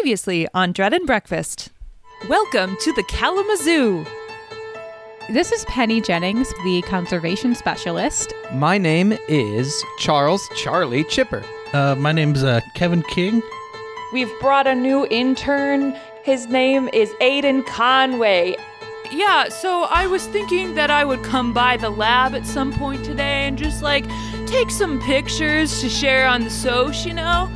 Previously on Dread and Breakfast. Welcome to the Kalamazoo. This is Penny Jennings, the conservation specialist. My name is Charles Charlie Chipper. Uh, my name's uh, Kevin King. We've brought a new intern. His name is Aiden Conway. Yeah, so I was thinking that I would come by the lab at some point today and just like take some pictures to share on the Soch, you know?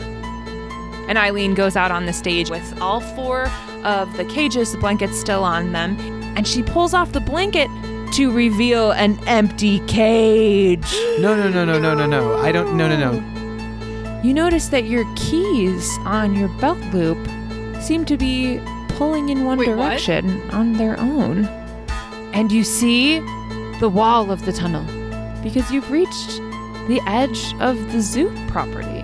And Eileen goes out on the stage with all four of the cages, the blankets still on them, and she pulls off the blanket to reveal an empty cage. No, no, no, no, no, no, no. I don't. No, no, no. You notice that your keys on your belt loop seem to be pulling in one Wait, what? direction on their own. And you see the wall of the tunnel because you've reached the edge of the zoo property.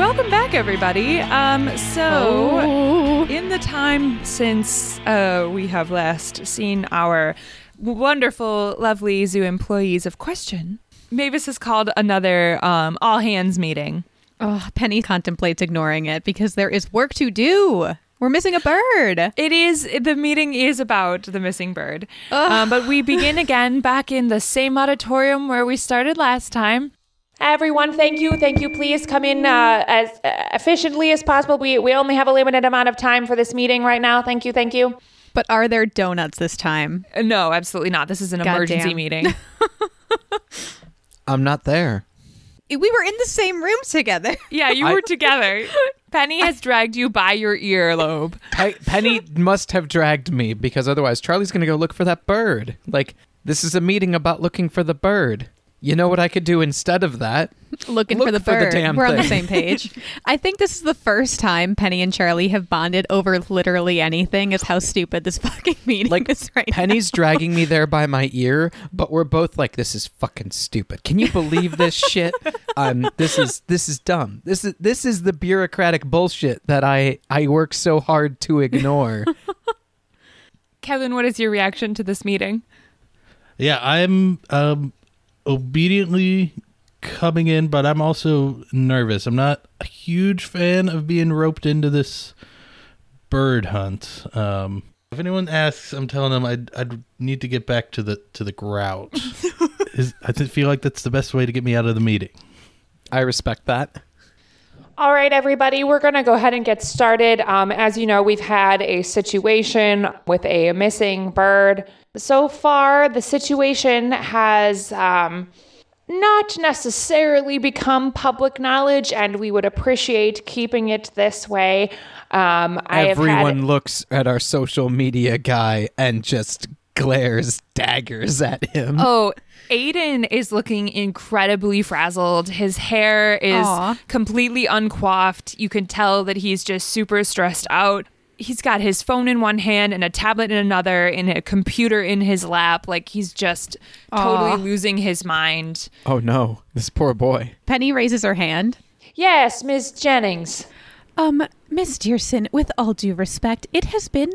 Welcome back, everybody. Um, so, Oh. in the time since uh, we have last seen our wonderful, lovely zoo employees of question, Mavis has called another um, all hands meeting. Oh, Penny contemplates ignoring it because there is work to do. We're missing a bird. It is the meeting is about the missing bird, um, but we begin again back in the same auditorium where we started last time. Everyone, thank you. Thank you. Please come in uh, as uh, efficiently as possible. We, we only have a limited amount of time for this meeting right now. Thank you. Thank you. But are there donuts this time? No, absolutely not. This is an Goddamn. emergency meeting. I'm not there. We were in the same room together. yeah, you I- were together. Penny has dragged you by your earlobe. Pe- Penny must have dragged me because otherwise Charlie's going to go look for that bird. Like, this is a meeting about looking for the bird. You know what I could do instead of that? Looking Look for the for the damn We're on the same page. I think this is the first time Penny and Charlie have bonded over literally anything. Is how stupid this fucking meeting Like, is right now. Penny's dragging me there by my ear, but we're both like, this is fucking stupid. Can you believe this shit? Um, this is this is dumb. This is this is the bureaucratic bullshit that I I work so hard to ignore. Kevin, what is your reaction to this meeting? Yeah, I'm um, obediently coming in, but I'm also nervous. I'm not a huge fan of being roped into this bird hunt. Um, if anyone asks, I'm telling them I'd, I'd need to get back to the to the grout. Is, I feel like that's the best way to get me out of the meeting. I respect that. All right, everybody, we're going to go ahead and get started. Um, as you know, we've had a situation with a missing bird. So far, the situation has um, not necessarily become public knowledge, and we would appreciate keeping it this way. Um, I had- Everyone looks at our social media guy and just glares daggers at him. Oh, Aiden is looking incredibly frazzled. His hair is Aw. completely uncoiffed. You can tell that he's just super stressed out. He's got his phone in one hand and a tablet in another and a computer in his lap. Like he's just totally Aw. losing his mind. Oh no, this poor boy. Penny raises her hand. Yes, miss Jennings. Um, Miss Dearson, with all due respect, it has been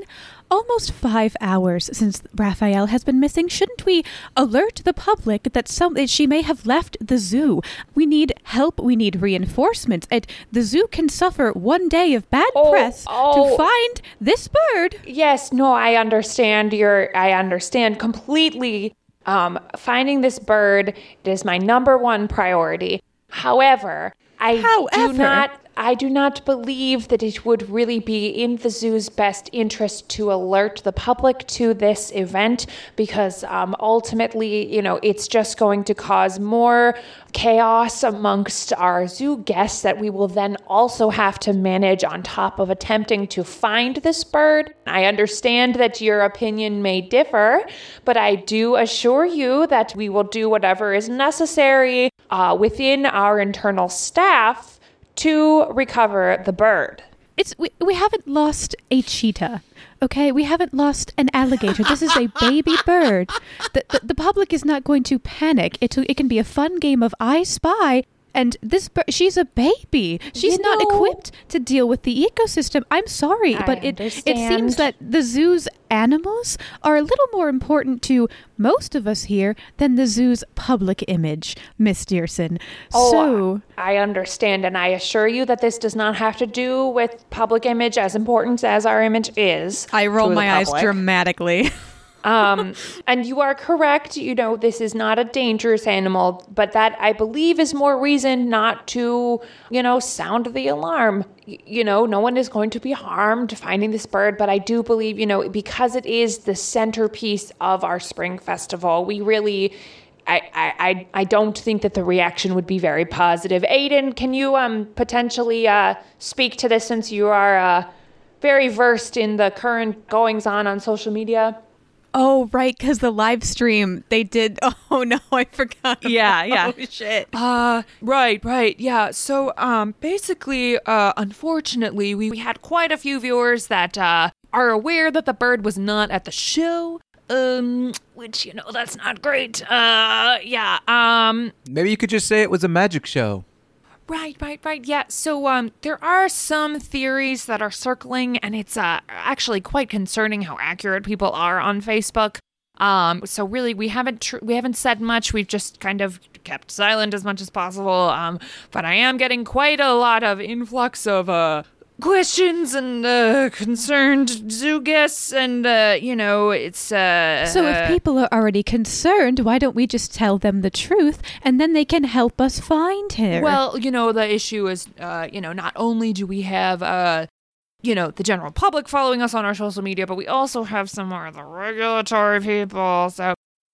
almost five hours since Raphael has been missing. Shouldn't we alert the public that some that she may have left the zoo? We need help. We need reinforcements. And the zoo can suffer one day of bad Oh, press oh. to find this bird. Yes, no, I understand your I understand completely. Um, finding this bird is my number one priority. However, I However. do not I do not believe that it would really be in the zoo's best interest to alert the public to this event because um, ultimately, you know, it's just going to cause more chaos amongst our zoo guests that we will then also have to manage on top of attempting to find this bird. I understand that your opinion may differ, but I do assure you that we will do whatever is necessary uh, within our internal staff to recover the bird. It's we, we haven't lost a cheetah. Okay, we haven't lost an alligator. This is a baby bird. The, the, the public is not going to panic. It, it can be a fun game of I spy and this she's a baby. She's You not know- equipped to deal with the ecosystem. I'm sorry, I but it it seems that the zoo's animals are a little more important to most of us here than the zoo's public image, Miss Dearson. Oh, so I understand, and I assure you that this does not have to do with public image, as important as our image is. I roll my eyes dramatically. Um, and you are correct. You know, this is not a dangerous animal, but that I believe is more reason not to, you know, sound the alarm. You know, no one is going to be harmed finding this bird, but I do believe, you know, because it is the centerpiece of our spring festival, we really. I, I, I- I don't think that the reaction would be very positive. Aiden, can you um potentially uh, speak to this since you are uh, very versed in the current goings on on social media? Oh, right, because the live stream they did. Oh no, I forgot. Yeah, yeah. Oh shit. Uh, right, right, yeah. So, um, basically, uh, unfortunately, we, we had quite a few viewers that, uh, are aware that the bird was not at the show. Um, which, you know, that's not great. Uh, yeah, um, Maybe you could just say it was a magic show. Right, right, right. Yeah. So um there are some theories that are circling and it's uh actually quite concerning how accurate people are on Facebook. Um so really we haven't tr- we haven't said much. We've just kind of kept silent as much as possible. Um but I am getting quite a lot of influx of uh questions and uh concerned zoo guests and uh you know it's uh So if people are already concerned, why don't we just tell them the truth and then they can help us find her? Well, you know, the issue is, uh, you know, not only do we have, uh, you know, the general public following us on our social media, but we also have some more of the regulatory people. So,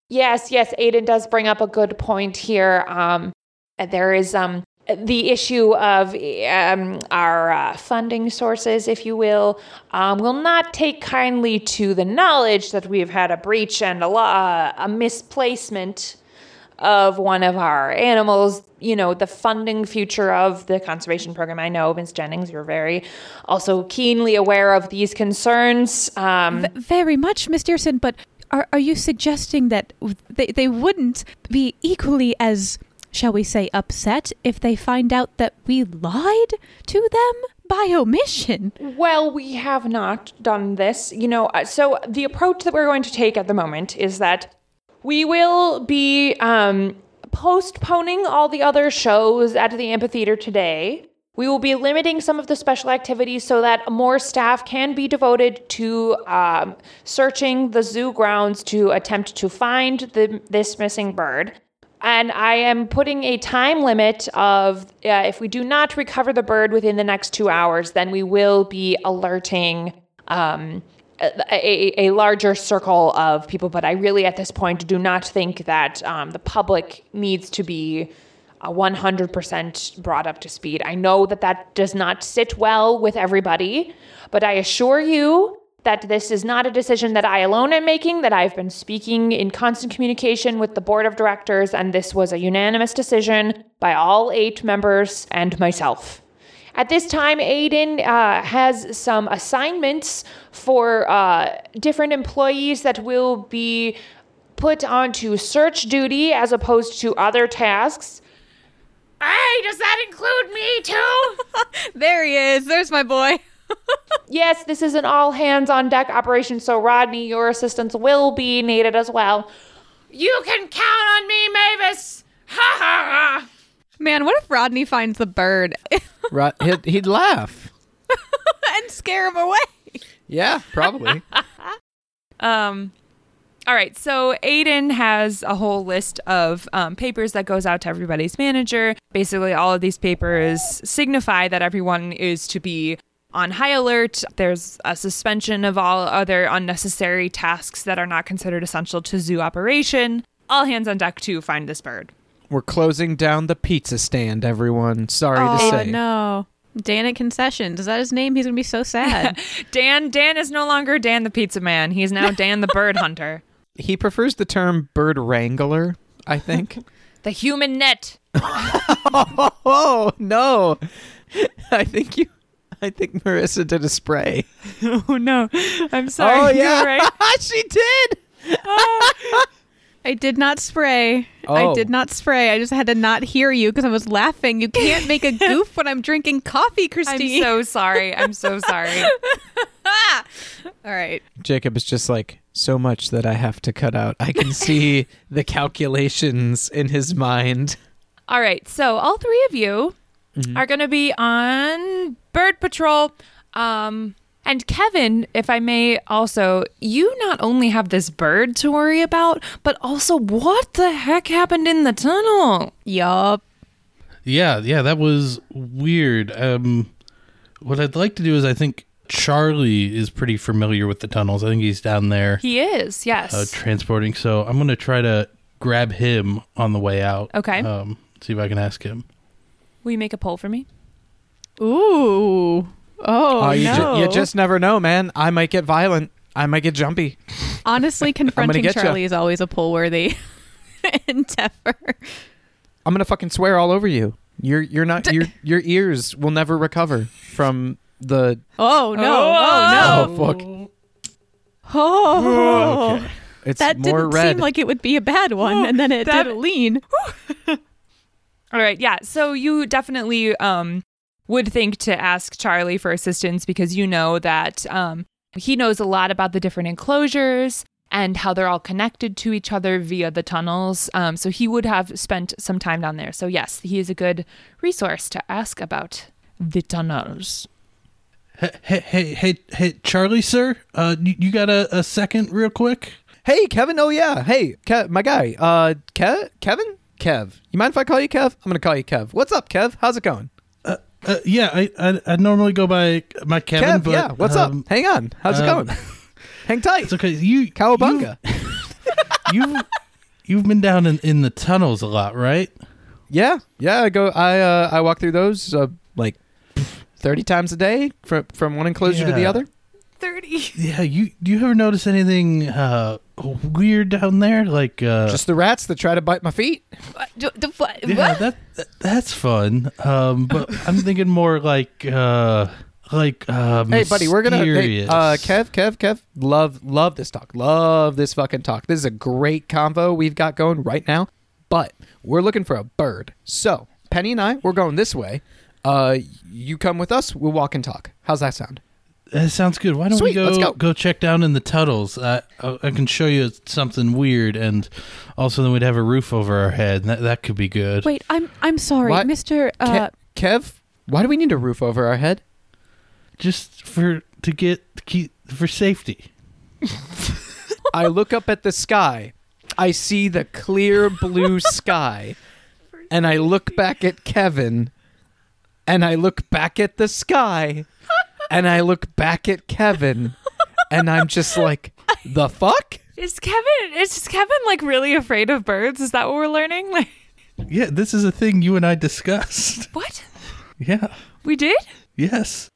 Yes, yes, Aiden does bring up a good point here. Um, there is um, the issue of um, our uh, funding sources, if you will, um, will not take kindly to the knowledge that we've had a breach and a, uh, a misplacement of one of our animals. You know, the funding future of the conservation program. I know, Ms. Jennings, you're very also keenly aware of these concerns. Um, V- very much, Ms. Dearson, but are, are you suggesting that they, they wouldn't be equally as, shall we say, upset if they find out that we lied to them by omission? Well, we have not done this. You know, uh, so the approach that we're going to take at the moment is that we will be um, postponing all the other shows at the amphitheater today. We will be limiting some of the special activities so that more staff can be devoted to um, searching the zoo grounds to attempt to find the, this missing bird. And I am putting a time limit of uh, if we do not recover the bird within the next two hours, then we will be alerting um, a, a, larger circle of people. But I really, at this point, do not think that um, the public needs to be uh, 100% brought up to speed. I know that that does not sit well with everybody, but I assure you that this is not a decision that I alone am making, that I've been speaking in constant communication with the board of directors, and this was a unanimous decision by all eight members and myself. At this time, Aiden uh, has some assignments for uh, different employees that will be put onto search duty as opposed to other tasks. hey, does that include me too? There he is. There's my boy. Yes, this is an all hands on deck operation, so Rodney, your assistance will be needed as well. you can count on me, Mavis. Ha ha ha. Man, what if Rodney finds the bird Right? He'd, he'd laugh. and scare him away? Yeah, probably. Um, all right. So Aiden has a whole list of um, papers that goes out to everybody's manager. Basically, all of these papers signify that everyone is to be on high alert. There's a suspension of all other unnecessary tasks that are not considered essential to zoo operation. All hands on deck to find this bird. We're closing down the pizza stand, everyone. Sorry to Oh say. no. Dan at Concessions. Is that his name? He's gonna be so sad. Dan Dan is no longer Dan the pizza man. He's now Dan the bird hunter. He prefers the term bird wrangler, I think. The human net. oh, no. I think you I think Marissa did a spray. Oh no. I'm oh, sorry. oh yeah. right. she did. Ah. I did not spray. I Oh. did not spray. I just had to not hear you because I was laughing. You can't make a goof when I'm drinking coffee, Christine. I'm so sorry. I'm so sorry. All right. Jacob is just like so much that I have to cut out. I can see the calculations in his mind. All right, so all three of you Mm-hmm. are going to be on bird patrol. Um, and Kevin, if I may, also, you not only have this bird to worry about, but also what the heck happened in the tunnel? Yup. Yeah, yeah, that was weird. Um, what I'd like to do is I think Charlie is pretty familiar with the tunnels. I think he's down there He is, yes. uh, transporting. So I'm gonna try to grab him on the way out. Okay. Um, see if I can ask him. Will you make a pull for me? Ooh. Oh, Uh, you, ju- no. you just never know, man. I might get violent. I might get jumpy. Honestly, confronting get ya. Charlie is always a pull worthy endeavor. I'm gonna fucking swear all over you. You're you're not your your ears will never recover from the Oh, no. Oh, Oh, no. oh fuck. Oh. Okay. It's That more didn't red. seem like it would be a bad one, and then it that- did lean. All right, yeah. So you definitely um, would think to ask Charlie for assistance because you know that um, he knows a lot about the different enclosures and how they're all connected to each other via the tunnels. Um, so he would have spent some time down there. So, yes, he is a good resource to ask about the tunnels. Hey, hey, hey, hey, hey Charlie, sir. Uh, you, you got a, a second, real quick? Hey, Kevin. Oh yeah. Hey, Kev, my guy. Uh, Kev, Kevin, Kev. You mind if I call you Kev? I'm gonna call you Kev. What's up, Kev? How's it going? Uh, yeah, I, I I normally go by my Kevin, Kev, but yeah. What's um, up? Hang on. How's it um, going? Hang tight. It's okay. You Cowabunga. You've you've, you've been down in, in the tunnels a lot, right? Yeah, yeah. I go. I uh, I walk through those uh, like thirty times a day from from one enclosure to the other. 30. Yeah. You do you ever notice anything uh, weird down there? Like uh, Just the rats that try to bite my feet. yeah, that, that that's fun. Um, but I'm thinking more like uh, like uh, Hey, buddy, we're gonna. Hey, mysterious. uh, Kev, Kev, Kev. Love, love this talk. Love this fucking talk. This is a great convo we've got going right now. But we're looking for a bird. So Penny and I, we're going this way. Uh, you come with us. We'll walk and talk. How's that sound? That sounds good. Why don't Sweet, we let's go, go. check down in the tunnels? I, I I can show you something weird, and also then we'd have a roof over our head. That that could be good. Wait, I'm I'm sorry, What? Mr. Uh, Ke- Kev, why do we need a roof over our head? just for to get to keep for safety. I look up at the sky. I see the clear blue sky. And I look back at Kevin. And I look back at the sky. And I look back at Kevin. And I'm just like, the fuck? Is Kevin, is Kevin like really afraid of birds? Is that what we're learning? Like, Yeah, this is a thing you and I discussed. what? Yeah. We did? Yes.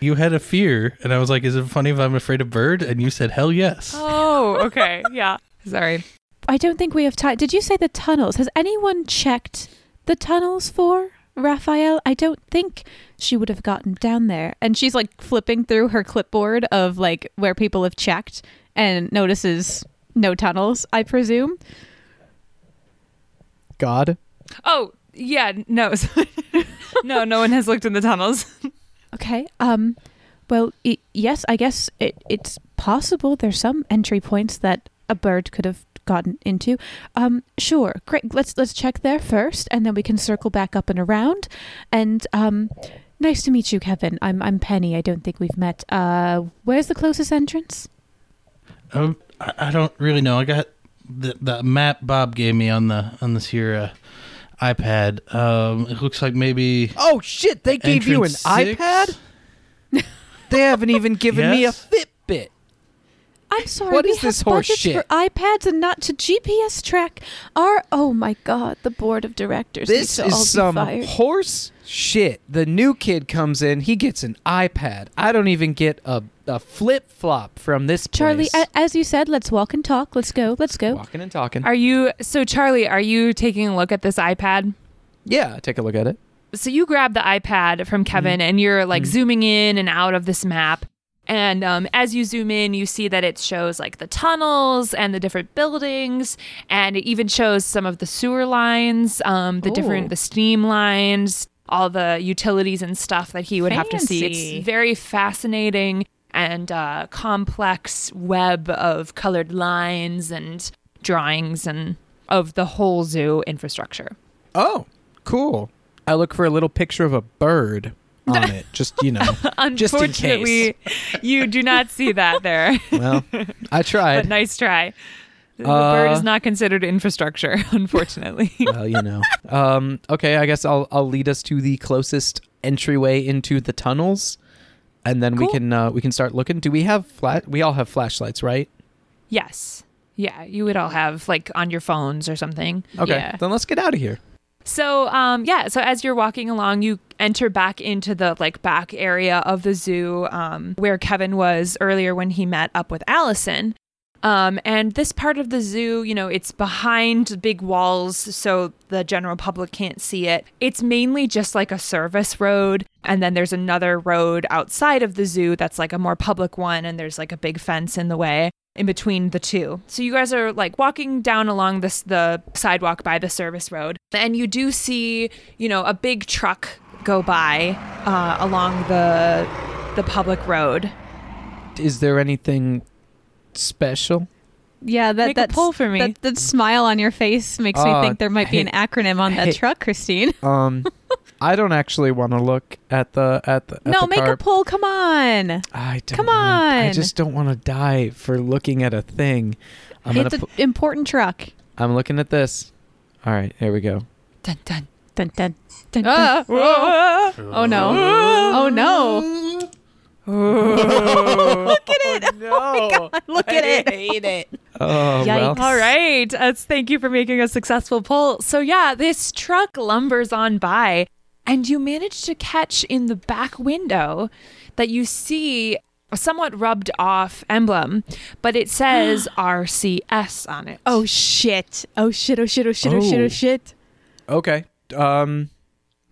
You had a fear, and I was like, "Is it funny if I'm afraid of bird?" And you said, "Hell yes." Oh, okay. Yeah. Sorry. I don't think we have time. Did you say the tunnels? Has anyone checked the tunnels for Raphael? I don't think she would have gotten down there. And she's like flipping through her clipboard of like where people have checked and notices no tunnels, I presume. God. Oh, yeah. No. no, no one has looked in the tunnels. Okay. Um well, y- yes, I guess it, it's possible there's some entry points that a bird could have gotten into. Um sure. Great. Let's let's check there first and then we can circle back up and around. And um nice to meet you, Kevin. I'm I'm Penny. I don't think we've met. Uh where's the closest entrance? Um, I, I don't really know. I got the the map Bob gave me on the on this here uh, iPad. Um, it looks like maybe Oh, shit. They gave you an six? iPad? They haven't even given me a Yes. Fitbit. I'm sorry. What we is have this horse shit? for iPads and not to GPS track our. Oh my God! The board of directors. This needs to all is be some fired. horse shit. The new kid comes in, he gets an iPad. I don't even get a, a flip flop from this Charlie, place. a- as you said, let's walk and talk. Let's go. Let's go. Walking and talking. Are you, so Charlie, are you taking a look at this iPad? yeah, take a look at it. So you grab the iPad from mm-hmm. Kevin and you're like mm-hmm. zooming in and out of this map. And um, as you zoom in, you see that it shows like the tunnels and the different buildings, and it even shows some of the sewer lines, um, the Ooh. different the steam lines, all the utilities and stuff that he would have to see. It's very fascinating and uh, complex web of colored lines and drawings and of the whole zoo infrastructure. Oh, cool. I look for a little picture of a bird on it. Just you know. Just in Unfortunately, you do not see that there. well, I but tried. nice try. The Uh, bird is not considered infrastructure, unfortunately. well, you know. Um, okay, I guess I'll I'll lead us to the closest entryway into the tunnels, and then we can uh, we can start looking. Do we have flat? We all have flashlights, right? yes. Yeah, you would all have like on your phones or something. Okay, Yeah. then let's get out of here. So, um, yeah. So as you're walking along, you enter back into the like back area of the zoo, um, where Kevin was earlier when he met up with Allison. Um, and this part of the zoo, you know, it's behind big walls, so the general public can't see it. It's mainly just like a service road. And then there's another road outside of the zoo that's like a more public one, and there's like a big fence in the way in between the two. So you guys are like walking down along this the sidewalk by the service road, and you do see, you know, a big truck go by uh, along the the public road. Is there anything special? Yeah, that Make a pull for me. That, that smile on your face makes me Uh, think there might be hey- an acronym on that hey. truck, Christine. Um, I don't actually want to look at the at the. At no, the make car. a pull. Come on. I don't Come wanna- I just don't want to die for looking at a thing. I'm it's an pu- important truck. I'm looking at this. All right, here we go. Dun dun. Dun, dun, dun, dun. Ah. Oh no. Oh no. Look at it. No, God, look at it. hate it. Oh well. Yikes. All right. Uh, thank you for making a successful pull. So, yeah, this truck lumbers on by, and you manage to catch in the back window that you see a somewhat rubbed off emblem, but it says RCS on it. Oh shit. Oh shit. Oh shit. Oh shit. Oh shit. Oh. Oh shit. Okay. Um.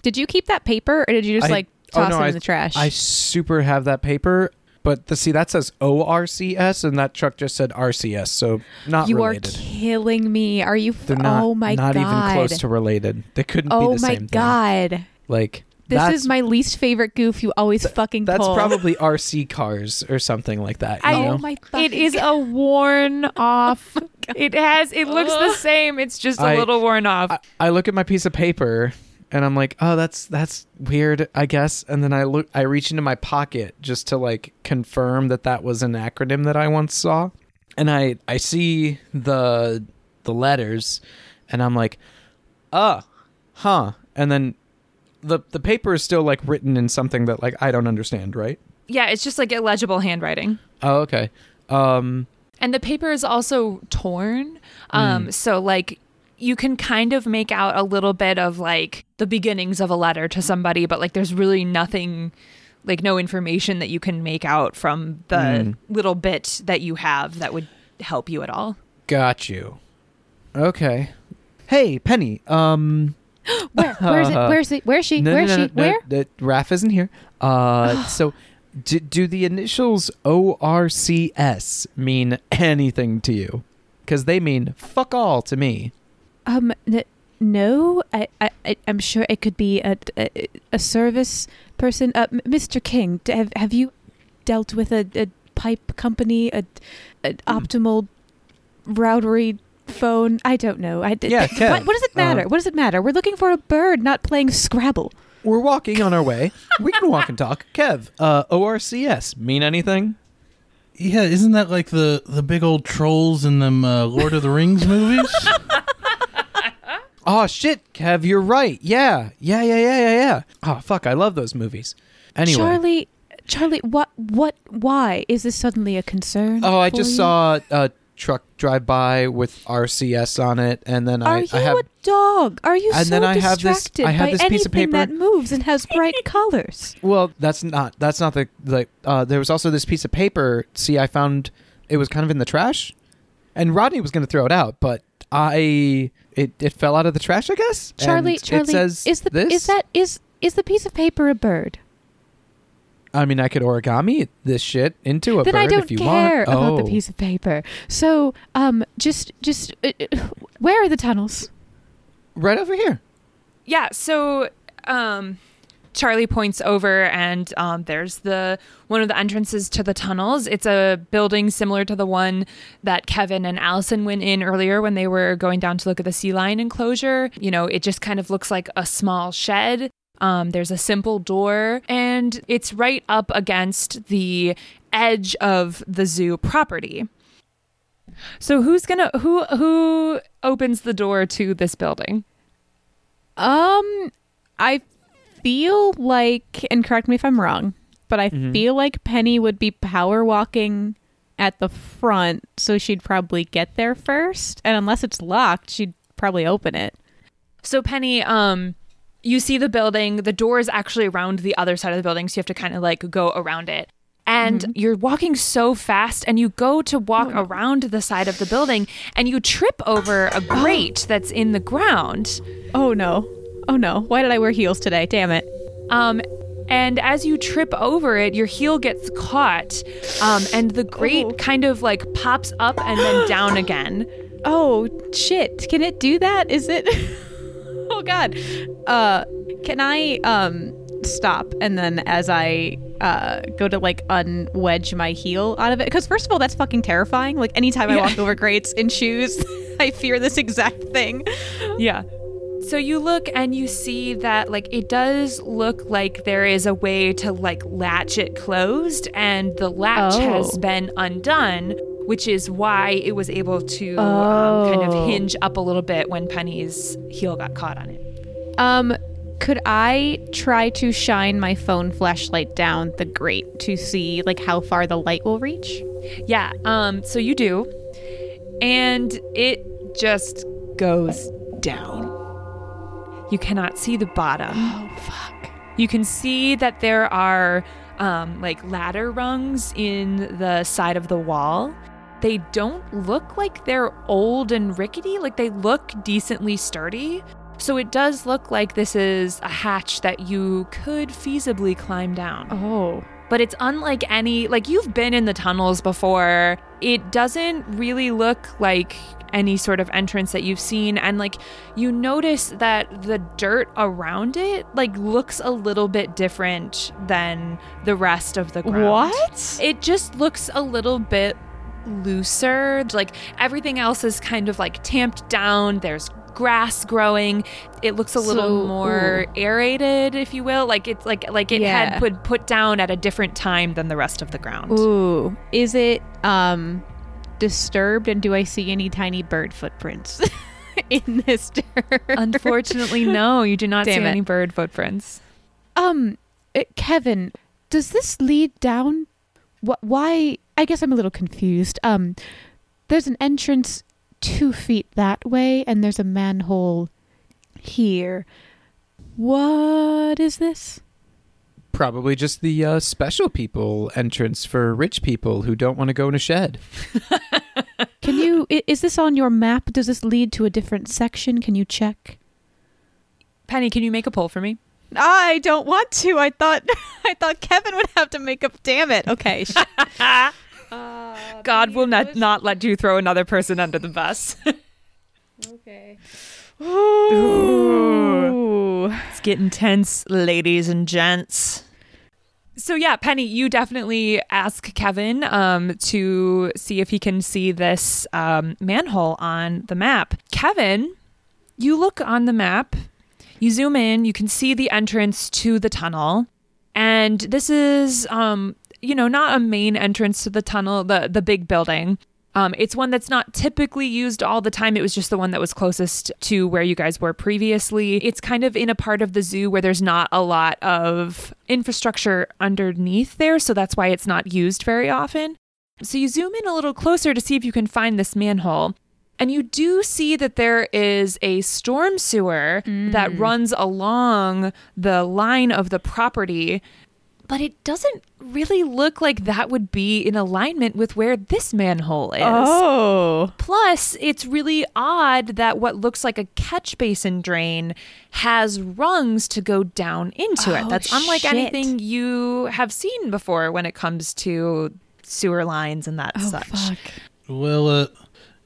Did you keep that paper or did you just I- like oh, toss no, it I- in the trash? I super have that paper, but the see that says ORCS, and that truck just said RCS, so not you related. are killing me. Are you? F- They're not. oh my not god. Not even close to related. They couldn't oh be the same. Oh my same god. thing. Like This is my least favorite goof you always fucking That's pull. probably RC cars or something like that. You I- know? Oh my It fucking is a worn off. It has. It looks the same. It's just a I- little worn off. I, I look at my piece of paper and I'm like, oh, that's that's weird, I guess. And then I look, I reach into my pocket just to like confirm that that was an acronym that I once saw, and I I see the the letters, and I'm like, uh, huh. And then the the paper is still like written in something that like I don't understand, right? yeah, it's just like illegible handwriting. Oh, okay. Um, And the paper is also torn. Um, So, like, you can kind of make out a little bit of like the beginnings of a letter to somebody, but like, there's really nothing, like, no information that you can make out from the Mm. little bit that you have that would help you at all. got you. Okay. Hey, Penny. Um. Where? Where is it? Where is it? Where is she? No, Where no, is no, she? Where? no, Raph isn't here. Uh, so, do, do the initials ORCS mean anything to you? Because they mean fuck all to me. Um, no. I, I, I'm sure it could be a, a, a service person. Uh, Mr. King, have, have you dealt with a, a pipe company, a, an Hmm. optimal routery phone? I don't know. I did. Yeah, what, Kev, what does it matter? uh, what does it matter? We're looking for a bird, not playing Scrabble. We're walking on our way. We can walk and talk. Kev, uh, ORCS mean anything? Yeah, isn't that like the the big old trolls in them uh, Lord of the Rings movies? Oh shit, Kev, you're right. Yeah, yeah, yeah, yeah, yeah, yeah. Oh fuck, I love those movies. Anyway, Charlie, Charlie, what, what, why is this suddenly a concern? oh, I for just you? saw a truck drive by with RCS on it, and then Are I, you I have a dog? Are you And so then I have this- distracted I have by this piece of anything paper- that moves and has bright colors? Well, that's not that's not the like. Uh, there was also this piece of paper. See, I found it was kind of in the trash, and Rodney was going to throw it out, but I it, it fell out of the trash. I guess. Charlie, And Charlie, it says is the this. is that is is the piece of paper a bird? I mean, I could origami this shit into a then bird I don't if you care want. about the Oh. piece of paper. So, um, just, just, uh, uh, where are the tunnels? right over here. Yeah, so um Charlie points over and um, there's the one of the entrances to the tunnels. It's a building similar to the one that Kevin and Allison went in earlier when they were going down to look at the sea lion enclosure. You know, it just kind of looks like a small shed. Um, there's a simple door, and it's right up against the edge of the zoo property. So who's gonna who who opens the door to this building? Um, I feel like, and correct me if I'm wrong, but I Mhm. feel like Penny would be power walking at the front, so she'd probably get there first. And unless it's locked, she'd probably open it. So Penny, um, you see the building. The door is actually around the other side of the building, so you have to kind of like go around it. And you're walking so fast, and you go to walk around the side of the building, and you trip over a grate that's in the ground. Oh no. Oh no. Why did I wear heels today? Damn it. Um, and as you trip over it, your heel gets caught, um, and the grate Oh. kind of like pops up and then down again. Oh shit. Can it do that? Is it Oh god. Uh can I um stop and then as I uh go to like unwedge my heel out of it cuz first of all that's fucking terrifying. Like anytime I Yeah. walk over grates in shoes, I fear this exact thing. Yeah. So you look and you see that like it does look like there is a way to like latch it closed and the latch Oh. has been undone, which is why it was able to um, kind of Oh. hinge up a little bit when Penny's heel got caught on it. Um could I try to shine my phone flashlight down the grate to see like how far the light will reach? Yeah, um so you do. And it just goes down. You cannot see the bottom. Oh fuck. You can see that there are um, like ladder rungs in the side of the wall. They don't look like they're old and rickety, like they look decently sturdy. So it does look like this is a hatch that you could feasibly climb down. Oh. But it's unlike any, like you've been in the tunnels before. It doesn't really look like any sort of entrance that you've seen. And like you notice that the dirt around it, like looks a little bit different than the rest of the ground. What? It just looks a little bit looser. Like everything else is kind of like tamped down. There's grass growing. It looks a little So- more aerated, if you will. Like it's like like it Yeah. had put put down at a different time than the rest of the ground. Ooh, is it um disturbed and do I see any tiny bird footprints in this dirt? Unfortunately, no, you do not Damn see it. any bird footprints. Um uh, Kevin, does this lead down wh- why I guess I'm a little confused. Um there's an entrance 2 feet that way and there's a manhole here. What is this? Probably just the uh, special people entrance for rich people who don't want to go in a shed. Can you is this on your map? Does this lead to a different section? Can you check? Penny, can you make a pull for me? I don't want to. I thought I thought Kevin would have to make up. Damn it. Okay. sh- God will not not let you throw another person under the bus. okay. Ooh. It's getting tense, ladies and gents. So yeah, Penny, you definitely ask Kevin um, to see if he can see this um, manhole on the map. Kevin, you look on the map, you zoom in, you can see the entrance to the tunnel, and this is, um, you know, not a main entrance to the tunnel, the the big building. Um, it's one that's not typically used all the time. It was just the one that was closest to where you guys were previously. It's kind of in a part of the zoo where there's not a lot of infrastructure underneath there, so that's why it's not used very often. So you zoom in a little closer to see if you can find this manhole. And you do see that there is a storm sewer that runs along the line of the property. But it doesn't really look like that would be in alignment with where this manhole is. Oh. Plus, it's really odd that what looks like a catch basin drain has rungs to go down into it. Oh, That's unlike shit. anything you have seen before when it comes to sewer lines and that Oh, such. fuck. Well, uh,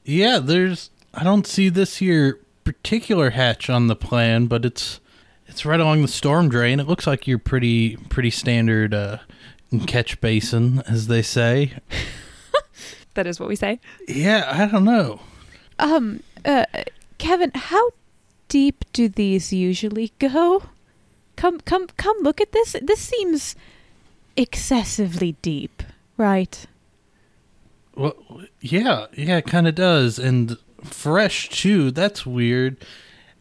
yeah, there's. I don't see this here particular hatch on the plan, but it's it's right along the storm drain. It looks like your pretty pretty standard uh, catch basin, as they say. That is what we say. Yeah, I don't know. Um, uh, Kevin, how deep do these usually go? Come, come, come! Look at this. This seems excessively deep, right? Well, yeah, yeah, it kind of does, and fresh too. That's weird.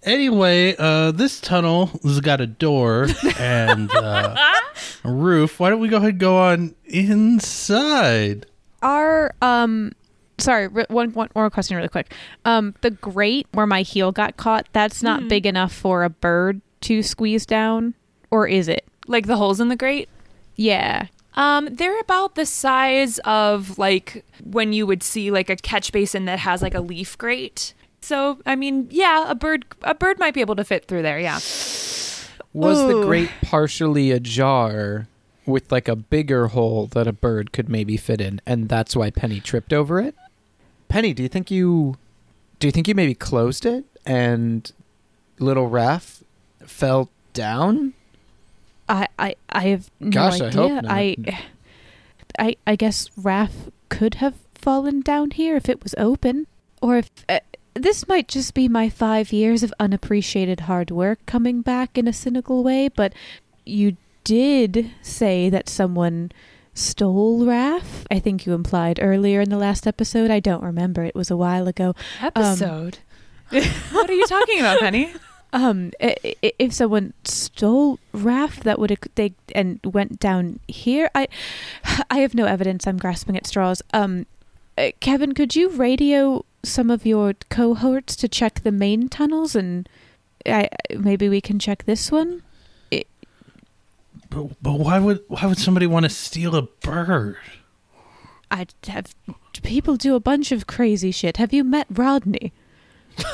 Anyway, uh, this tunnel has got a door and uh, a roof. Why don't we go ahead and go on inside? Our um, sorry, one one more question, really quick. Um, the grate where my heel got caught, that's not big enough for a bird to squeeze down, or is it? Like the holes in the grate. Yeah. Um, they're about the size of like when you would see like a catch basin that has like a leaf grate. So I mean, yeah, a bird a bird might be able to fit through there. Yeah. Was the grate partially ajar with like a bigger hole that a bird could maybe fit in, and that's why Penny tripped over it? Penny, do you think you do you think you maybe closed it and little Raph fell down? I I I have no Gosh, I idea. hope not. I, I I guess Raph could have fallen down here if it was open, or if uh, this might just be my five years of unappreciated hard work coming back in a cynical way. But you did say that someone stole Raph. I think you implied earlier in the last episode. I don't remember. It was a while ago. Episode. what are you talking about, Penny? Um, if someone stole Raph, that would they and went down here. I, I have no evidence. I'm grasping at straws. Um, uh, Kevin, could you radio some of your cohorts to check the main tunnels, and I maybe we can check this one. But, but why would why would somebody want to steal a bird? I have people do a bunch of crazy shit. Have you met Rodney?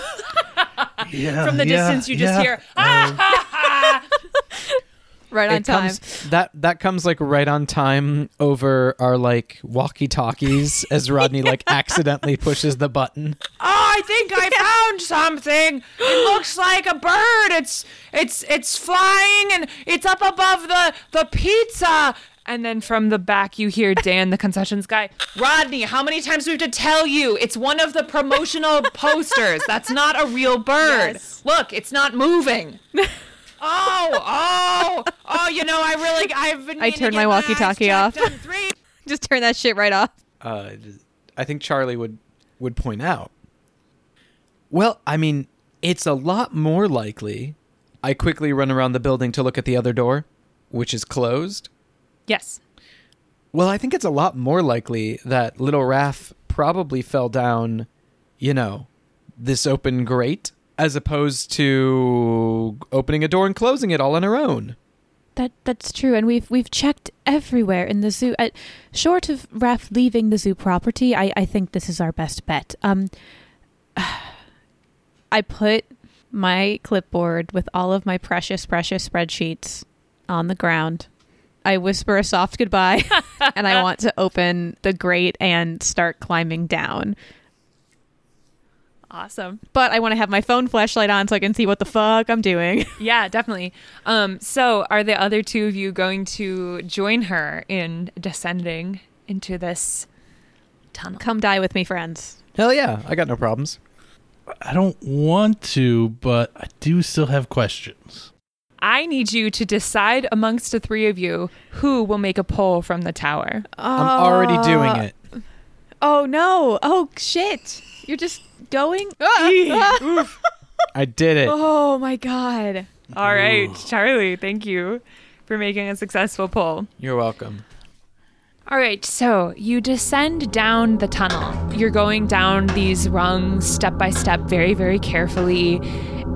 Yeah, From the yeah, distance, you just yeah. hear ah! Right it comes that that comes like right on time over our like walkie talkies as Rodney like accidentally pushes the button. Oh, I think I found something. It looks like a bird. It's it's it's flying and it's up above the the pizza. And then from the back you hear Dan, the concessions guy. Rodney, how many times do we have to tell you? It's one of the promotional posters. That's not a real bird. Look, it's not moving. Oh, oh, oh! You know, I really, I've been. I turned my walkie-talkie checked off. Three. Just turn that shit right off. Uh, I think Charlie would would point out. Well, I mean, it's a lot more likely. I quickly run around the building to look at the other door, which is closed. Yes. Well, I think it's a lot more likely that little Raph probably fell down, you know, this open grate, as opposed to opening a door and closing it all on her own. That that's true, and we've we've checked everywhere in the zoo. Uh, short of Raph leaving the zoo property, I I think this is our best bet. Um, I put my clipboard with all of my precious precious spreadsheets on the ground. I whisper a soft goodbye, and I want to open the grate and start climbing down. Awesome. But I want to have my phone flashlight on so I can see what the fuck I'm doing. Yeah, definitely. Um, so are the other two of you going to join her in descending into this tunnel? Come die with me, friends. Hell yeah, I got no problems. I don't want to, but I do still have questions. I need you to decide amongst the three of you who will make a pull from the tower. I'm already doing it. Oh no! Oh shit! You're just going. Ah! I did it. oh my god! All right, Charlie, thank you for making a successful pull. You're welcome. All right, so you descend down the tunnel. You're going down these rungs step by step, very, very carefully.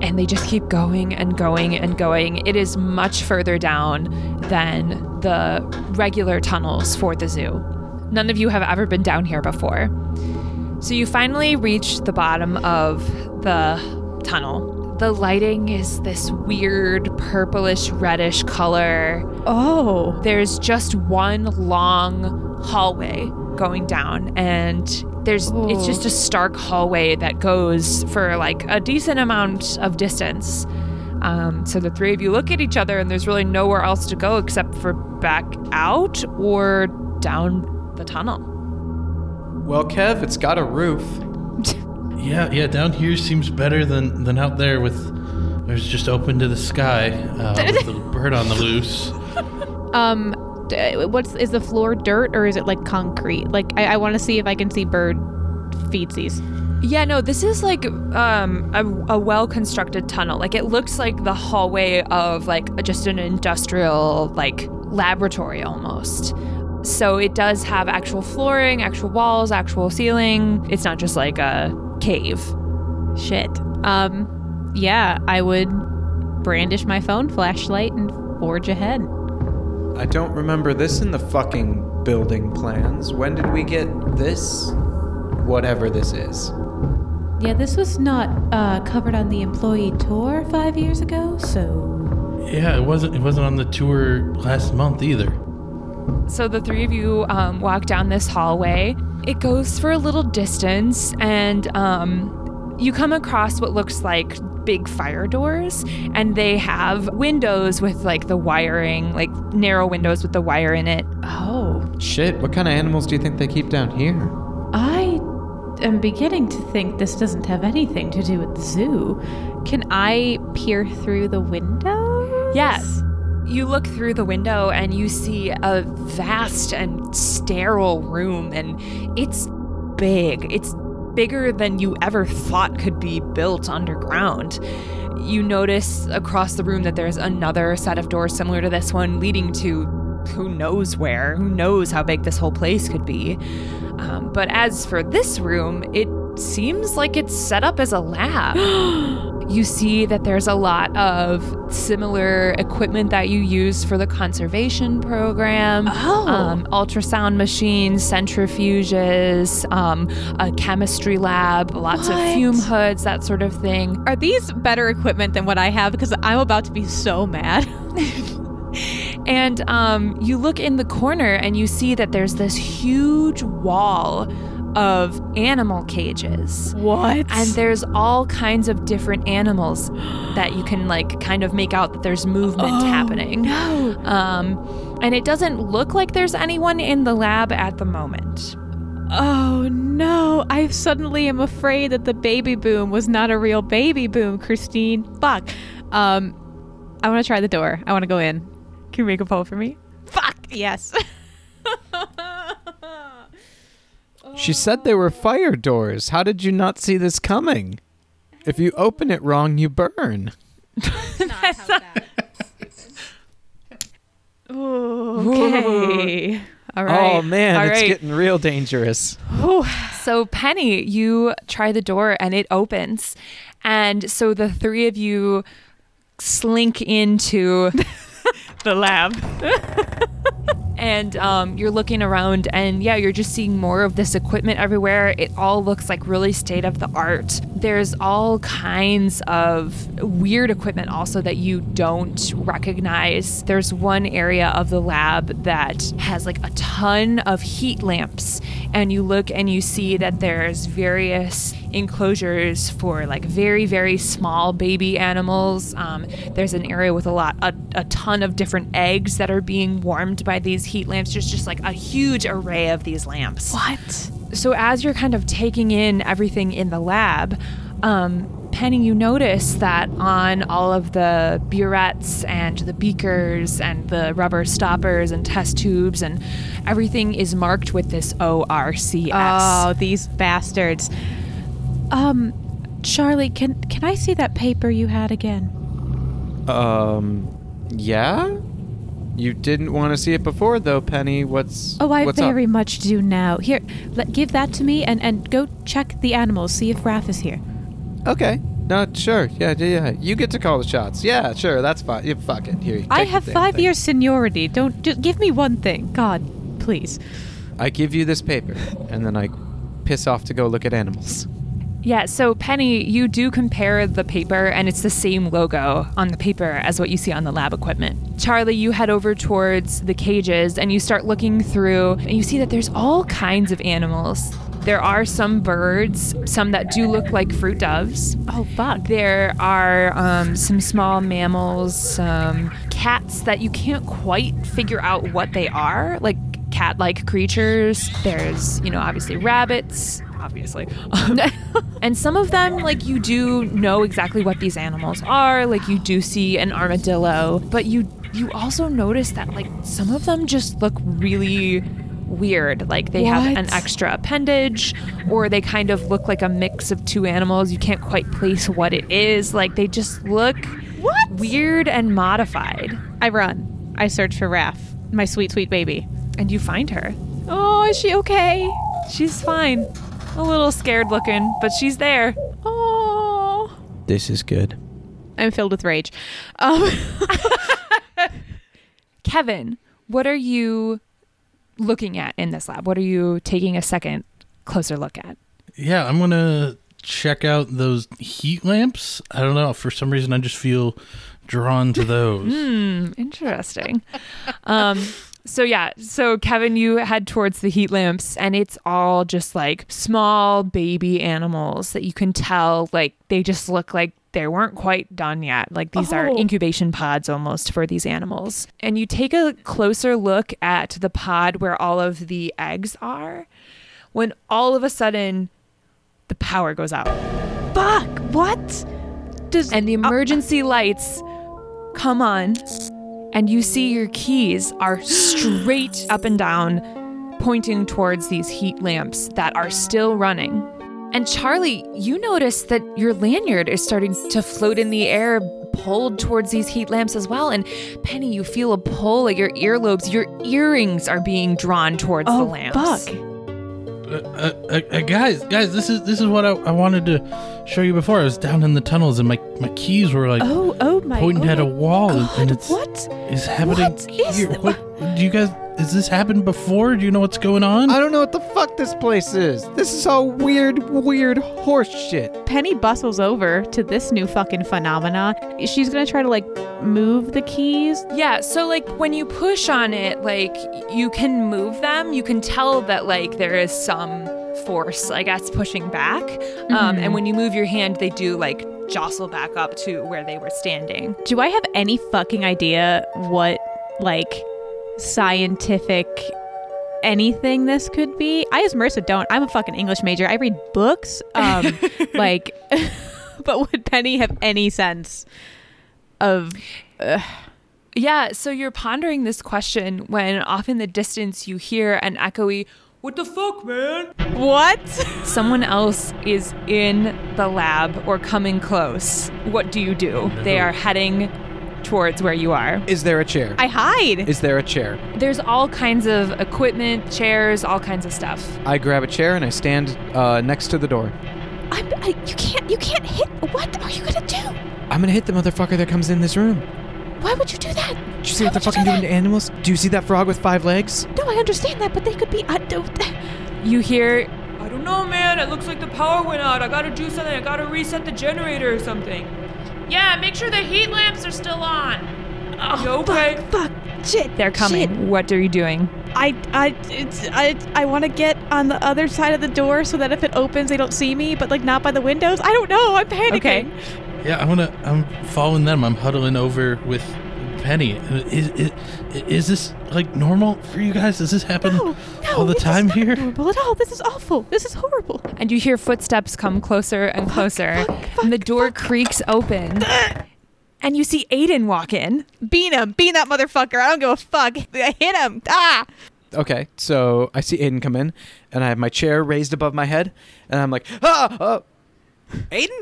and they just keep going and going and going. It is much further down than the regular tunnels for the zoo. None of you have ever been down here before. So you finally reach the bottom of the tunnel. The lighting is this weird purplish reddish color. Oh. There's just one long hallway going down and there's it's just a stark hallway that goes for like a decent amount of distance. Um, so the three of you look at each other and there's really nowhere else to go except for back out or down the tunnel. Well, Kev, it's got a roof. Yeah, yeah. Down here seems better than than out there with. There's just open to the sky uh, with the bird on the loose. Um, what's is the floor dirt or is it like concrete? Like I, I want to see if I can see bird feetsies. Yeah, no, this is like um, a, a well constructed tunnel. Like it looks like the hallway of like just an industrial like laboratory almost. So it does have actual flooring, actual walls, actual ceiling. It's not just like a cave. Shit. Um, yeah, I would brandish my phone flashlight and forge ahead. I don't remember this in the fucking building plans. When did we get this? Whatever this is. Yeah, this was not uh, covered on the employee tour five years ago, so Yeah, it wasn't. It wasn't on the tour last month either. So the three of you um, walk down this hallway. It goes for a little distance, and um, you come across what looks like big fire doors, and they have windows with like the wiring, like narrow windows with the wire in it. oh, Shit, what kind of animals do you think they keep down here? I am beginning to think this doesn't have anything to do with the zoo. Can I peer through the window? Yes. You look through the window and you see a vast and sterile room, and it's big. It's bigger than you ever thought could be built underground. You notice across the room that there's another set of doors similar to this one leading to who knows where, who knows how big this whole place could be. Um, but as for this room, it seems like it's set up as a lab. you see that there's a lot of similar equipment that you use for the conservation program Oh. um, ultrasound machines, centrifuges, um, a chemistry lab, lots of fume hoods, that sort of thing. Are these better equipment than what I have? Because I'm about to be so mad. And um, you look in the corner and you see that there's this huge wall of animal cages. What? And there's all kinds of different animals that you can like kind of make out that there's movement Oh, happening. no. Um, and it doesn't look like there's anyone in the lab at the moment. Oh no, I suddenly am afraid that the baby boom was not a real baby boom, Christine. Fuck. Um I want to try the door. I want to go in. Can you make a pull for me? Fuck. Yes. She said they were fire doors. How did you not see this coming? If you open it wrong, you burn. okay. All right. Oh man, All it's right. getting real dangerous. So, Penny, you try the door and it opens. And so the three of you slink into the lab. and um, you're looking around, and yeah, you're just seeing more of this equipment everywhere. It all looks like really state of the art. There's all kinds of weird equipment also that you don't recognize. There's one area of the lab that has like a ton of heat lamps, and you look and you see that there's various enclosures for like very very small baby animals um, there's an area with a lot a, a ton of different eggs that are being warmed by these heat lamps there's just like a huge array of these lamps What? So as you're kind of taking in everything in the lab um, penny you notice that on all of the burettes and the beakers and the rubber stoppers and test tubes and everything is marked with this orcs Oh, these bastards. Um, Charlie, can can I see that paper you had again? Um, yeah. You didn't want to see it before, though, Penny. What's Oh, I what's very up? much do now. Here, let, give that to me and and go check the animals. See if Raph is here. Okay. No, sure. Yeah, yeah, yeah. You get to call the shots. Yeah, sure. That's fine. Yeah, fuck it. Here, I have five thing. years seniority. Don't just give me one thing. God, please. I give you this paper, and then I piss off to go look at animals. Yeah, so Penny, you do compare the paper, and it's the same logo on the paper as what you see on the lab equipment. Charlie, you head over towards the cages and you start looking through, and you see that there's all kinds of animals. There are some birds, some that do look like fruit doves. Oh fuck. There are um, some small mammals, some cats that you can't quite figure out what they are, like cat like creatures. There's, you know, obviously rabbits, obviously. Um, and some of them, like, you do know exactly what these animals are. Like, you do see an armadillo, but you. You also notice that like some of them just look really weird. Like they have an extra appendage, or they kind of look like a mix of two animals. You can't quite place what it is. Like they just look What? weird and modified. I run. I search for Raph, my sweet, sweet baby. And you find her. Oh, is she okay? She's fine. A little scared looking, but she's there. Oh. This is good. I'm filled with rage. Um, Kevin, what are you looking at in this lab? What are you taking a second closer look at? Yeah, I'm gonna check out those heat lamps. I don't know. For some reason, I just feel drawn to those. Hmm, interesting. um, so yeah, so Kevin, you head towards the heat lamps, and it's all just like small baby animals that you can tell, like they just look like they weren't quite done yet. Like these are Oh. incubation pods almost for these animals. And you take a closer look at the pod where all of the eggs are, when all of a sudden the power goes out. fuck. What? Does and the uh, emergency lights come on and you see your keys are straight up and down pointing towards these heat lamps that are still running. And charlie you notice that your lanyard is starting to float in the air pulled towards these heat lamps as well. And penny you feel a pull at your earlobes. Your earrings are being drawn towards oh the lamps. fuck. Uh, uh, uh, uh, guys, guys, this is this is what I, I wanted to show you before. I was down in the tunnels and my, my keys were like Oh, oh my. pointing oh at a wall, and- God, and it's what? is happening What is here. what do you guys? Has this happened before? Do you know what's going on? I don't know what the fuck this place is. This is all weird, weird horse shit. Penny bustles over to this new fucking phenomena. She's gonna try to like move the keys. Yeah, so like when you push on it, like you can move them. You can tell that like there is some force, I guess, pushing back. Um, and when you move your hand, they do like jostle back up to where they were standing. Do I have any fucking idea what like scientific anything this could be? I as Marissa don't. I'm a fucking English major. I read books. Um like but would Penny have any sense of Yeah, so you're pondering this question when off in the distance you hear an echoey, What the fuck, man? what? Someone else is in the lab or coming close. What do you do? They are heading towards where you are. Is there a chair? I hide. Is there a chair? There's all kinds of equipment, chairs, all kinds of stuff. I grab a chair and I stand uh, next to the door. I'm, I, you can't you can't hit. What are you gonna do? I'm gonna hit the motherfucker that comes in this room. Why would you do that? Do you see what they're fucking doing to animals? Do you see that frog with five legs? No, I understand that, but they could be. I don't. You hear, I don't know, man. It looks like the power went out. I gotta do something. I gotta reset the generator or something. Yeah, make sure the heat lamps are still on. Oh, You okay? Fuck, fuck, shit. They're coming. shit. What are you doing? I, I, it's, I, I want to get on the other side of the door so that if it opens, they don't see me, but like not by the windows. I don't know. I'm panicking. Okay. Yeah, I'm gonna. I'm following them. I'm huddling over with Penny. Is, is, is this like normal for you guys? Does this happen No, no, all the this is time not here? Normal at all. This is awful. This is horrible. And you hear footsteps come closer and closer. fuck, and the door fuck. creaks open. and you see Aiden walk in. Bean him. Bean that motherfucker. I don't give a fuck. I hit him. Ah. Okay, so I see Aiden come in, and I have my chair raised above my head, and I'm like, ah, uh, Aiden,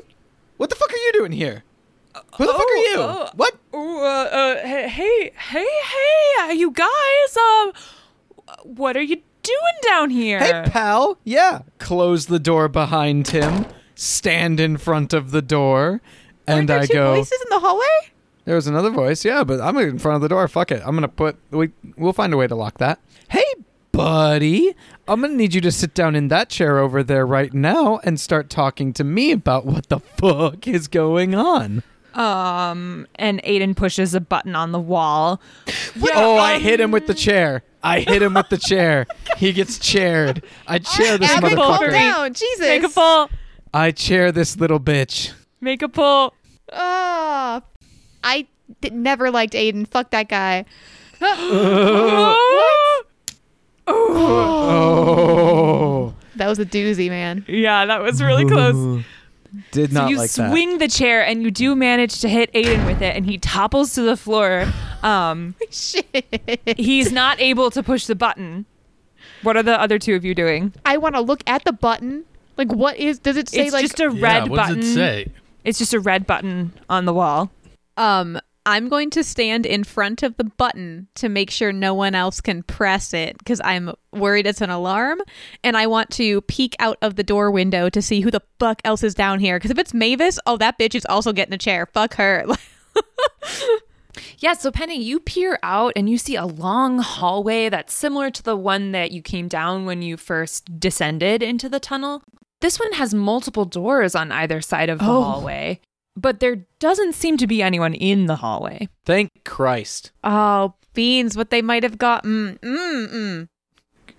what the fuck are you doing here? Who the fuck are you? oh. what? Oh, uh, uh, hey, hey, hey, hey, uh, you guys, um, what are you doing down here? Hey, pal. Yeah. Close the door behind him. stand in front of the door, and Weren't there I two go. voices in the hallway? There was another voice, yeah, but I'm in front of the door. Fuck it. I'm gonna put. We we'll find a way to lock that. Hey, buddy, I'm gonna need you to sit down in that chair over there right now and start talking to me about what the fuck is going on. Um, and Aiden pushes a button on the wall. oh, I hit him with the chair. I hit him with the chair. He gets chaired. I chair this Abby, calm motherfucker. down. Jesus. Make a pull. I chair this little bitch. Make a pull. Ah, I did, never liked Aiden. Fuck that guy. Oh, That was a doozy, man. Yeah, that was really close. did So not you like that. You swing the chair and you do manage to hit Aiden with it, and he topples to the floor. Um, Shit. he's not able to push the button. What are the other two of you doing? I want to look at the button. Like, what is? Does it say it's like? just a yeah, red what button. does it say? It's just a red button on the wall. Um, I'm going to stand in front of the button to make sure no one else can press it because I'm worried it's an alarm, and I want to peek out of the door window to see who the fuck else is down here. Because if it's Mavis, oh, that bitch is also getting a chair. Fuck her. Yeah, so Penny, you peer out and you see a long hallway that's similar to the one that you came down when you first descended into the tunnel. This one has multiple doors on either side of the Oh. hallway, but there doesn't seem to be anyone in the hallway. Thank Christ. oh, beans! What they might have gotten. Mm, mm,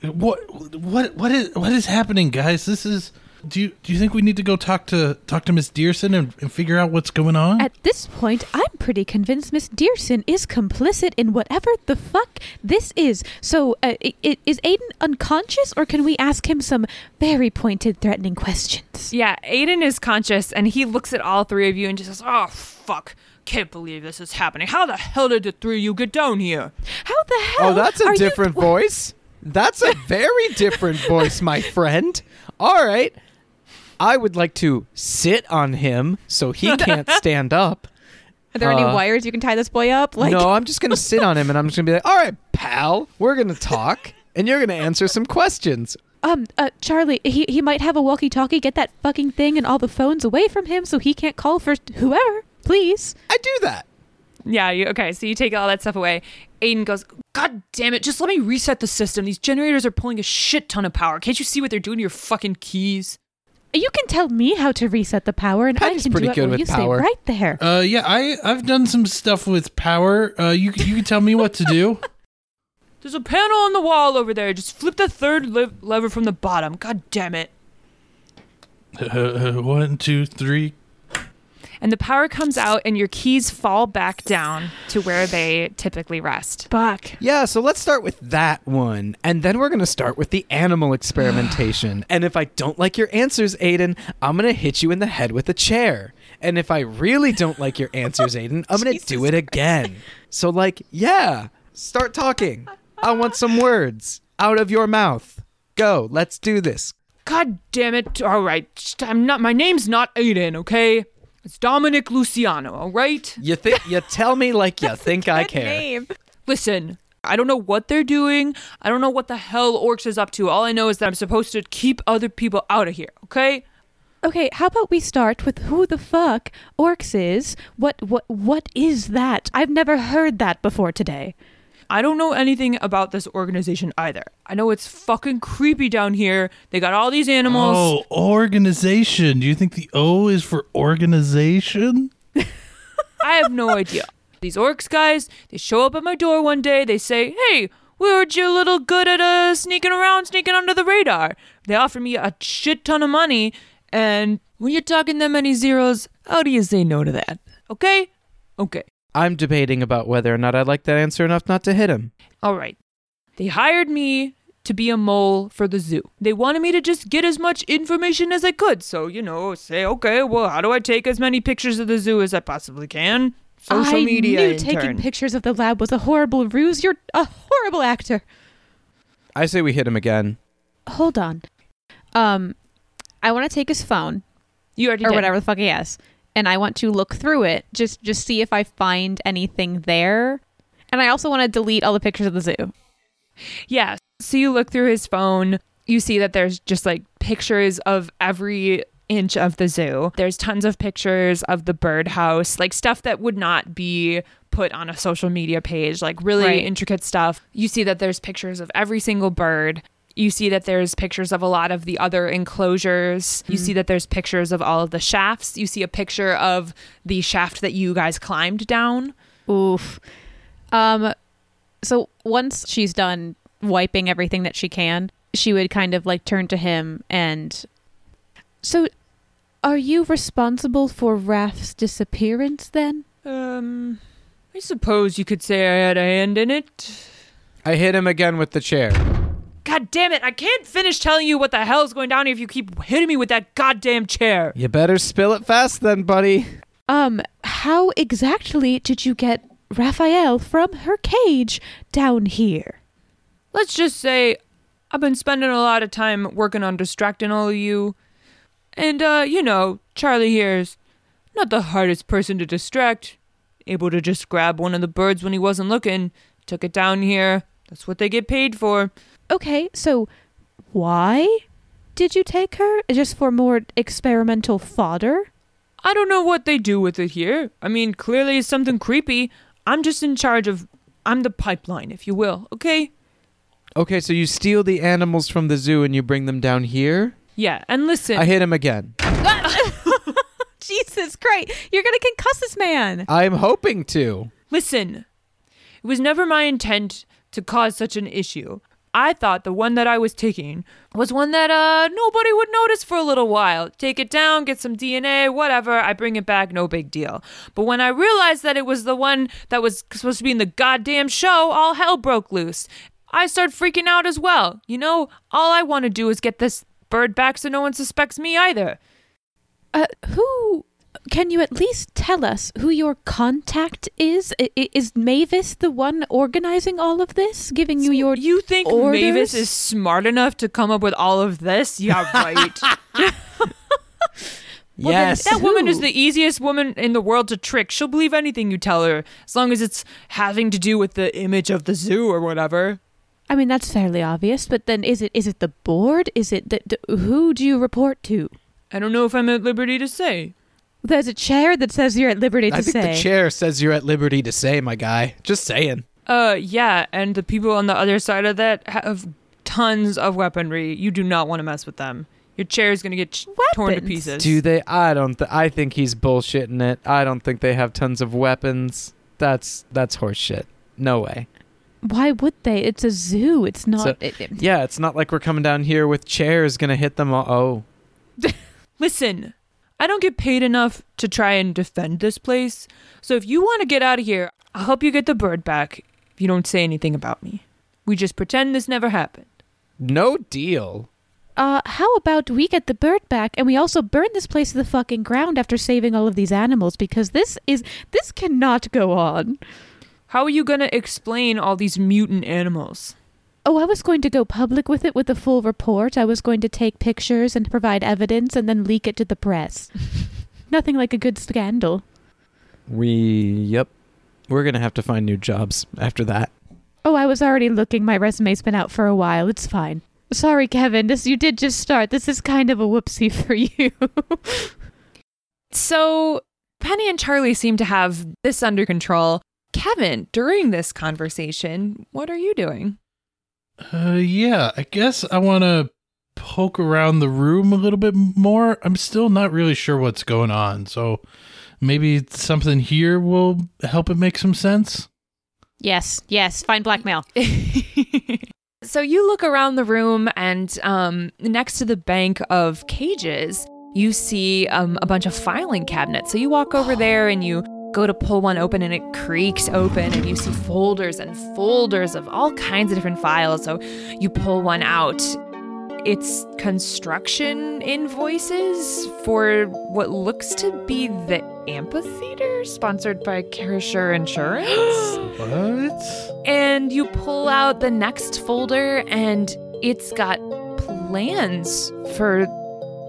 mm. What what what is what is happening, guys? This is. Do you do you think we need to go talk to talk to Miss Dearson and, and figure out what's going on? At this point, I'm pretty convinced Miss Dearson is complicit in whatever the fuck this is. So, uh, i- i- is Aiden unconscious, or can we ask him some very pointed, threatening questions? Yeah, Aiden is conscious and he looks at all three of you and just says, Oh, fuck. Can't believe this is happening. How the hell did the three of you get down here? How the hell? Oh, that's a are you- different voice. That's a very different voice, my friend. All right. I would like to sit on him so he can't stand up. Are there any Uh, wires you can tie this boy up? Like, no, I'm just going to sit on him and I'm just going to be like, all right, pal, we're going to talk and you're going to answer some questions. Um, uh, Charlie, he he might have a walkie-talkie. Get that fucking thing and all the phones away from him so he can't call for whoever. Please. I do that. Yeah, you, okay, so you take all that stuff away. Aiden goes, God damn it, just let me reset the system. These generators are pulling a shit ton of power. Can't you see what they're doing to your fucking keys? You can tell me how to reset the power, and I can pretty do it good while with you power. stay right there. Uh, yeah, I I've done some stuff with power. Uh, you you can tell me what to do. There's a panel on the wall over there. Just flip the third le- lever from the bottom. God damn it. Uh, one, two, three. And the power comes out, and your keys fall back down to where they typically rest. Fuck. Yeah, so let's start with that one. And then we're going to start with the animal experimentation. and if I don't like your answers, Aiden, I'm going to hit you in the head with a chair. And if I really don't like your answers, Aiden, I'm going to do it again. So, like, yeah, start talking. I want some words out of your mouth. Go, let's do this. God damn it. All right. I'm not, my name's not Aiden, okay? It's Dominic Luciano, all right? You think you tell me like you think I care. name. Listen, I don't know what they're doing. I don't know what the hell Orcs is up to. All I know is that I'm supposed to keep other people out of here, okay? Okay, how about we start with who the fuck Orcs is? What what what is that? I've never heard that before today. I don't know anything about this organization either. I know it's fucking creepy down here. They got all these animals. Oh, organization. Do you think the O is for organization? I have no idea. These orcs guys, they show up at my door one day. They say, "Hey, we heard you're a little good at uh, sneaking around, sneaking under the radar." They offer me a shit ton of money, and when you're talking that many zeros, how do you say no to that? Okay, okay, I'm debating about whether or not I like that answer enough not to hit him. all right. They hired me to be a mole for the zoo. They wanted me to just get as much information as I could. So, you know, say, okay, well, how do I take as many pictures of the zoo as I possibly can? Social I media. knew intern. taking pictures of the lab was a horrible ruse. You're a horrible actor. I say we hit him again. Hold on. Um, I want to take his phone You already or did. whatever the fuck he has, and I want to look through it just just see if I find anything there. And I also want to delete all the pictures of the zoo. Yeah. So you look through his phone, you see that there's just like pictures of every inch of the zoo. There's tons of pictures of the birdhouse, like stuff that would not be put on a social media page, like really Right. intricate stuff. You see that there's pictures of every single bird. You see that there's pictures of a lot of the other enclosures. You see that there's pictures of all of the shafts. You see a picture of the shaft that you guys climbed down. Oof. Um so once she's done wiping everything that she can, she would kind of like turn to him and So, are you responsible for Raph's disappearance then? Um, I suppose you could say I had a hand in it. I hit him again with the chair. God damn it, I can't finish telling you what the hell is going down here if you keep hitting me with that goddamn chair. You better spill it fast then, buddy. Um, how exactly did you get Raphael from her cage down here? Let's just say I've been spending a lot of time working on distracting all of you. And, uh, you know, Charlie here's not the hardest person to distract. Able to just grab one of the birds when he wasn't looking, took it down here. That's what they get paid for. Okay, so why did you take her? Just for more experimental fodder? I don't know what they do with it here. I mean, clearly it's something creepy. I'm just in charge of. I'm the pipeline, if you will, okay? Okay, so you steal the animals from the zoo and you bring them down here? Yeah, and listen. I hit him again. Jesus Christ, you're gonna concuss this man. I'm hoping to. Listen, it was never my intent to cause such an issue. I thought the one that I was taking was one that uh nobody would notice for a little while. Take it down, get some DNA, whatever. I bring it back, no big deal. But when I realized that it was the one that was supposed to be in the goddamn show, all hell broke loose. I started freaking out as well. You know, all I want to do is get this bird back so no one suspects me either. Uh, who can you at least tell us who your contact is? I- i- Is Mavis the one organizing all of this, giving you your? You think orders? Mavis is smart enough to come up with all of this? Yeah, right. Well, yes. that woman is the easiest woman in the world to trick. She'll believe anything you tell her, as long as it's having to do with the image of the zoo or whatever. I mean, that's fairly obvious. But then, is it is it the board? Is it the, the who do you report to? I don't know if I'm at liberty to say. There's a chair that says you're at liberty to I think say. the chair says you're at liberty to say, my guy. Just saying. Uh, yeah, and the people on the other side of that have tons of weaponry. You do not want to mess with them. Your chair is gonna get ch- torn to Weapons? pieces. Do they? I don't. Th- I think he's bullshitting it. I don't think they have tons of weapons. That's that's horseshit. No way. Why would they? It's a zoo. It's not. So- it- it- Yeah, it's not like we're coming down here with chairs gonna hit them all. Oh, Listen, I don't get paid enough to try and defend this place. So if you want to get out of here, I'll help you get the bird back if you don't say anything about me. We just pretend this never happened. no deal. Uh, how about we get the bird back and we also burn this place to the fucking ground after saving all of these animals because this is this cannot go on. How are you going to explain all these mutant animals? Oh, I was going to go public with it with a full report. I was going to take pictures and provide evidence and then leak it to the press. Nothing like a good scandal. We. Yep. We're gonna have to find new jobs after that. Oh, I was already looking. My resume's been out for a while. It's fine. Sorry, Kevin. This you did just start. This is kind of a whoopsie for you. So, Penny and Charlie seem to have this under control. Kevin, during this conversation, what are you doing? Uh, yeah, I guess I want to poke around the room a little bit more. I'm still not really sure what's going on, so maybe something here will help it make some sense. Yes, yes, find blackmail. so you look around the room, and um, next to the bank of cages, you see um, a bunch of filing cabinets. So you walk over there and you go to pull one open, and it creaks open, and you see folders and folders of all kinds of different files. So you pull one out. It's construction invoices for what looks to be the amphitheater sponsored by Karasher Insurance. What? And you pull out the next folder, and it's got plans for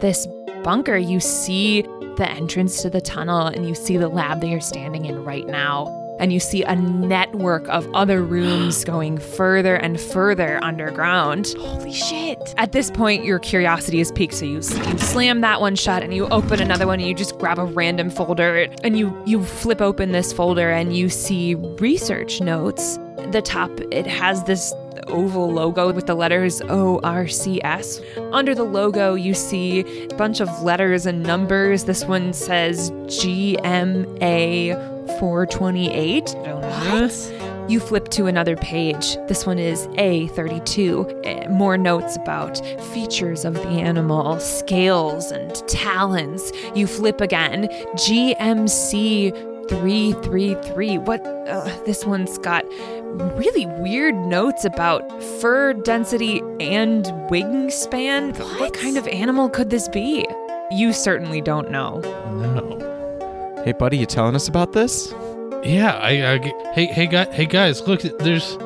this bunker. You see the entrance to the tunnel, and you see the lab that you're standing in right now. and you see a network of other rooms going further and further underground. Holy shit. At this point, your curiosity is piqued, so you, you slam that one shut and you open another one and you just grab a random folder and you, you flip open this folder and you see research notes. The top, it has this oval logo with the letters ORCS. Under the logo, you see a bunch of letters and numbers. This one says GMA 428. What? You flip to another page. This one is A32. Eh, More notes about features of the animal, scales and talons. You flip again. GMC 333. What? Uh, this one's got really weird notes about fur density and wingspan. What? What? kind of animal could this be? You certainly don't know. No. Hey, buddy, you telling us about this? Yeah, I, I hey hey guys hey guys, look there's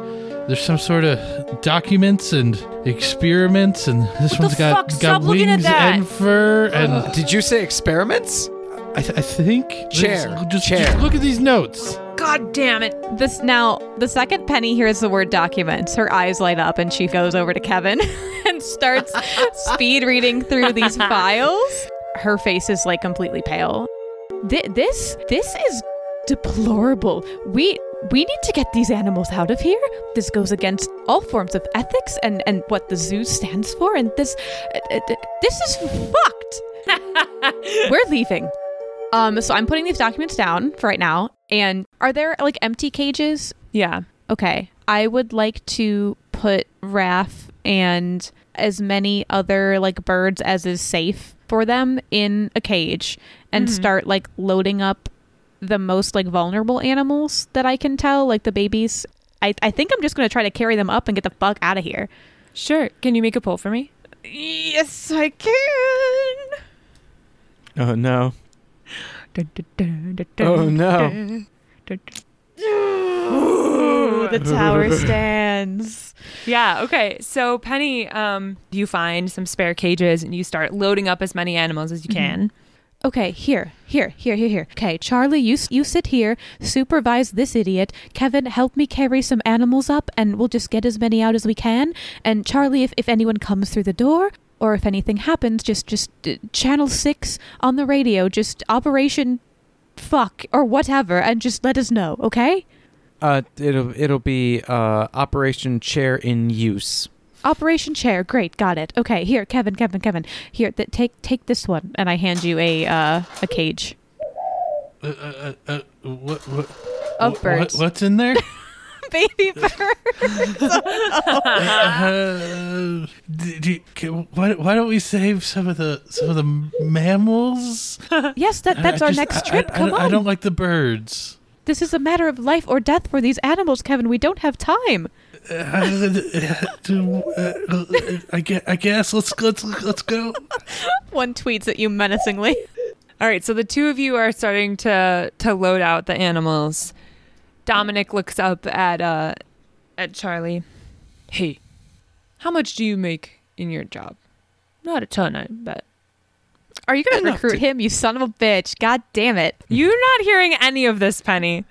there's some sort of documents and experiments and this What one's the got fuck? got Stop wings and fur and Did you say experiments? I, th- I think Chair, there's- just, chair. just look at these notes. God damn it. This now, the second Penny hears the word documents, her eyes light up and she goes over to Kevin and starts speed reading through these files. Her face is like completely pale. Th- this this is deplorable. We we need to get these animals out of here. This goes against all forms of ethics and and what the zoo stands for. And this uh, uh, this is fucked. We're leaving. Um, so I'm putting these documents down for right now. And are there like empty cages? Yeah. Okay. I would like to put Raph and as many other like birds as is safe for them in a cage and Mhm. start like loading up the most like vulnerable animals that I can tell, like the babies. I, I think I'm just gonna try to carry them up and get the fuck out of here. Sure. Can you make a pull for me? Yes, I can. Oh no. Oh no. Ooh, the tower stands. Yeah, okay. So Penny, um, you find some spare cages and you start loading up as many animals as you can. Okay, here, here, here, here, here. Okay, Charlie, you you sit here, supervise this idiot. Kevin, help me carry some animals up, and we'll just get as many out as we can. And Charlie, if, if anyone comes through the door or if anything happens, just just uh, channel six on the radio, just Operation Fuck or whatever, and just let us know. Okay? Uh, it'll it'll be uh Operation Chair in Use. Operation Chair, great, got it. Okay, here, Kevin, Kevin, Kevin, here, th- take take this one, and I hand you a uh, a cage Uh, uh, uh, uh, what what of wh- birds. What, what's in there? baby bird. uh, d- d- can- why, why don't we save some of the some of the mammals? Yes, that, that's I our just- next I- trip. I, Come I, on. I don't like the birds. This is a matter of life or death for these animals, Kevin. We don't have time. Uh, I guess, I guess let's let's let's go. One tweets at you menacingly. All right, so the two of you are starting to to load out the animals. Dominic looks up at uh at Charlie. Hey, how much do you make in your job? Not a ton, I bet. Are you going to Enough recruit to- him, you son of a bitch? God damn it. You're not hearing any of this, Penny.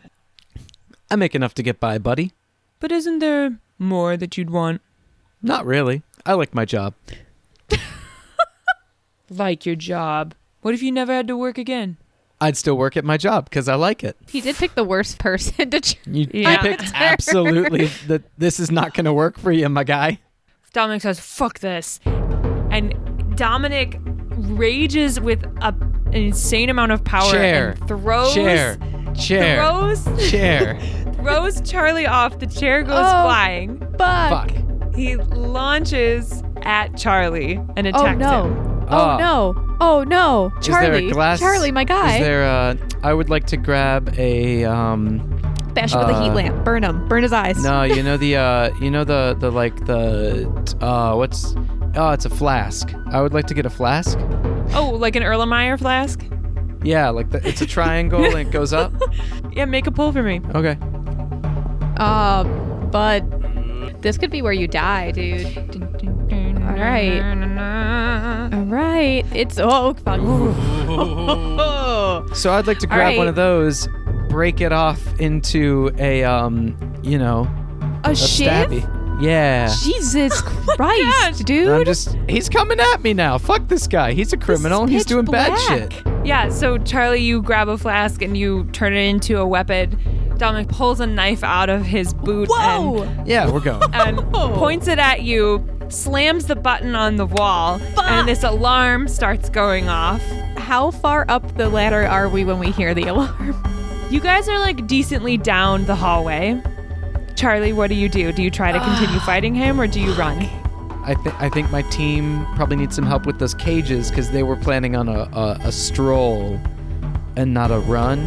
I make enough to get by, buddy. But isn't there more that you'd want? Not really. I like my job. Like your job. What if you never had to work again? I'd still work at my job because I like it. He did pick the worst person to. Ch- You Yeah. picked absolutely that this is not going to work for you, my guy. Dominic says, fuck this. And Dominic rages with a, an insane amount of power Chair. and throws Chair, chair, throws chair. throws Charlie off. The chair goes Oh. flying. Fuck. Fuck. He launches at Charlie and oh, attacks Oh no. him. Oh Ah. no. Oh no. Is there a Charlie. glass- Charlie, my guy. Is there uh I would like to grab a um Bash him with a heat uh, lamp. Burn him. Burn his eyes. no, you know the uh you know the the like the uh what's oh it's a flask. I would like to get a flask. Oh, like an Erlenmeyer flask? Yeah, like the, it's a triangle and it goes up. Yeah, make a pull for me. Okay. Uh, bud. This could be where you die, dude. All right. All right. It's oh fuck. So I'd like to grab right. one of those break it off into a um, you know, A, a shiv? stabby. Yeah. Jesus Oh Christ, dude. I'm just he's coming at me now. Fuck this guy. He's a criminal. He's doing bad shit. Yeah, so Charlie, you grab a flask and you turn it into a weapon. Dominic pulls a knife out of his boot Whoa! and, Yeah, we're going. and points it at you, slams the button on the wall, and this alarm starts going off. How far up the ladder are we when we hear the alarm? You guys are like decently down the hallway. Charlie, what do you do? Do you try to continue fighting him or do you run? I think I think my team probably needs some help with those cages because they were planning on a, a, a stroll and not a run.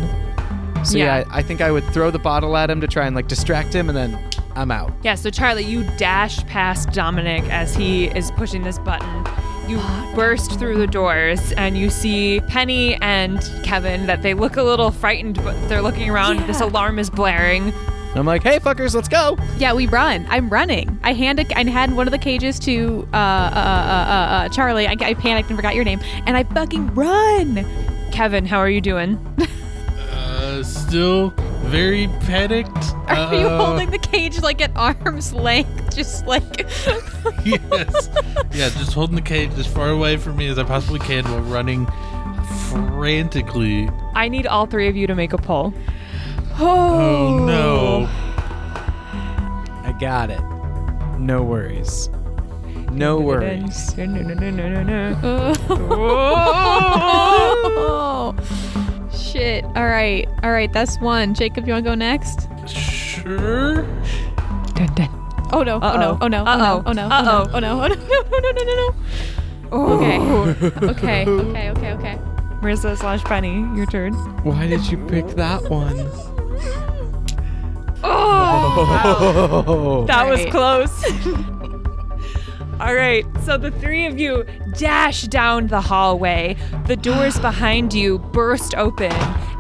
So yeah, Yeah. I, I think I would throw the bottle at him to try and like distract him, and then I'm out. Yeah, so Charlie, you dash past Dominic as he is pushing this button. You burst through the doors and you see Penny and Kevin that they look a little frightened, but they're looking around. This alarm is blaring. I'm like, hey fuckers, let's go. Yeah, we run. I'm running. I hand a, I hand one of the cages to uh, uh, uh, uh, uh, Charlie. I, I panicked and forgot your name, and I fucking run. Kevin, how are you doing? Uh, still very panicked. Are you Uh, holding the cage like at arm's length, just like? yes. Yeah, just holding the cage as far away from me as I possibly can while running frantically. I need all three of you to make a pull. Oh no. I got it. No worries. No worries. Oh, shit. All right, all right. That's one. Jacob, you want to go next? Sure. Oh no! Oh no! Oh no! Uh-oh. No, oh no! Oh no! Uh-oh. Oh, no, oh no! Oh no! Oh no! No! No! No! Oh. Okay. Okay. Okay. Okay. Okay. Marissa slash Penny, your turn. Why did you pick that one? Oh, that was close. All right, so the three of you dash down the hallway. The doors behind you burst open,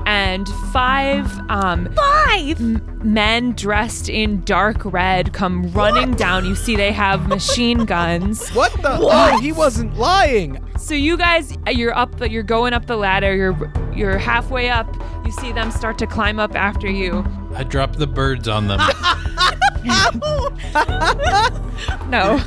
and five um, Five. men dressed in dark red come running down. You see they have machine guns. What the? Oh, he wasn't lying. So you guys, you're up, the, you're going up the ladder. You're you're halfway up. You see them start to climb up after you. I dropped the birds on them. No.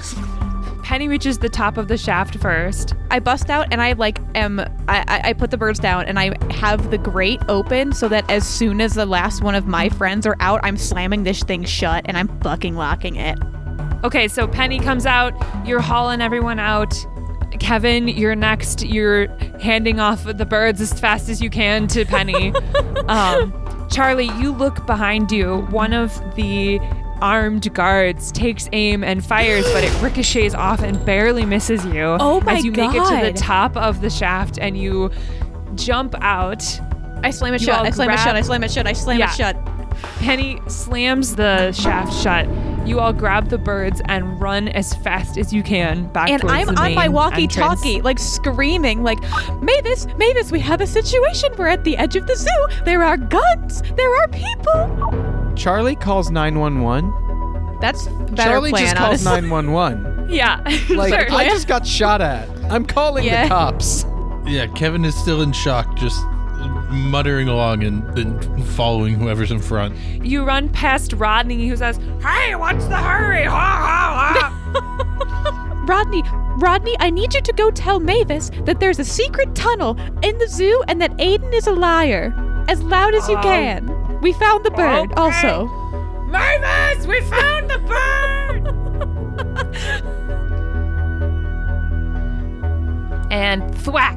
Penny reaches the top of the shaft first. I bust out and I like am I, I I put the birds down and I have the grate open so that as soon as the last one of my friends are out, I'm slamming this thing shut and I'm fucking locking it. Okay, so Penny comes out. You're hauling everyone out. Kevin, you're next. You're handing off the birds as fast as you can to Penny. um, Charlie, you look behind you. One of the armed guards takes aim and fires, but it ricochets off and barely misses you. Oh my god! As you make it to the top of the shaft and you jump out. I slam it You shut. I slam it shut. I slam it shut. I slam Yeah. it shut. Penny slams the shaft shut. You all grab the birds and run as fast as you can back And I'm on my walkie-talkie, entrance. like screaming, like, Mavis, Mavis, we have a situation. We're at the edge of the zoo. There are guns. There are people. Charlie calls 911. That's better Charlie plan, just calls 911. Yeah. Like Sure. I just got shot at. I'm calling Yeah. the cops. yeah, Kevin is still in shock, just muttering along and then following whoever's in front. you run past Rodney who says, Hey, what's the hurry? Ha ha ha. Rodney, Rodney, I need you to go tell Mavis that there's a secret tunnel in the zoo and that Aiden is a liar. As loud as you Oh. can. We found the bird, Okay. also. Mavis, we found the bird! and thwack.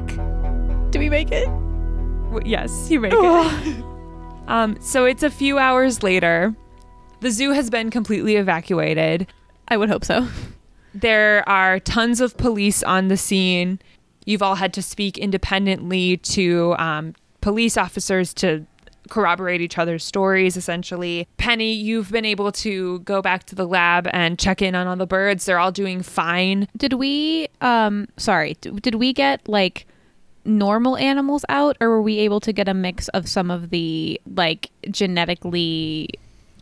Do we make it? W- Yes, you make it. Um, so it's a few hours later. The zoo has been completely evacuated. I would hope so. There are tons of police on the scene. You've all had to speak independently to um, police officers to corroborate each other's stories, essentially. Penny, you've been able to go back to the lab and check in on all the birds. They're all doing fine. Did we um sorry, d- did we get like normal animals out or were we able to get a mix of some of the like genetically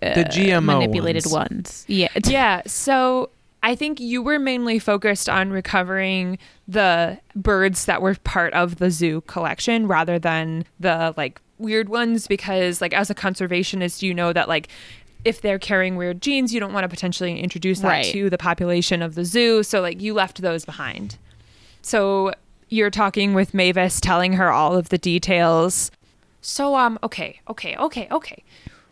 The GMO manipulated ones. ones? Yeah. Yeah, so I think you were mainly focused on recovering the birds that were part of the zoo collection rather than the like weird ones because like as a conservationist you know that like if they're carrying weird genes you don't want to potentially introduce that Right. to the population of the zoo so like you left those behind so you're talking with mavis telling her all of the details so um okay okay okay okay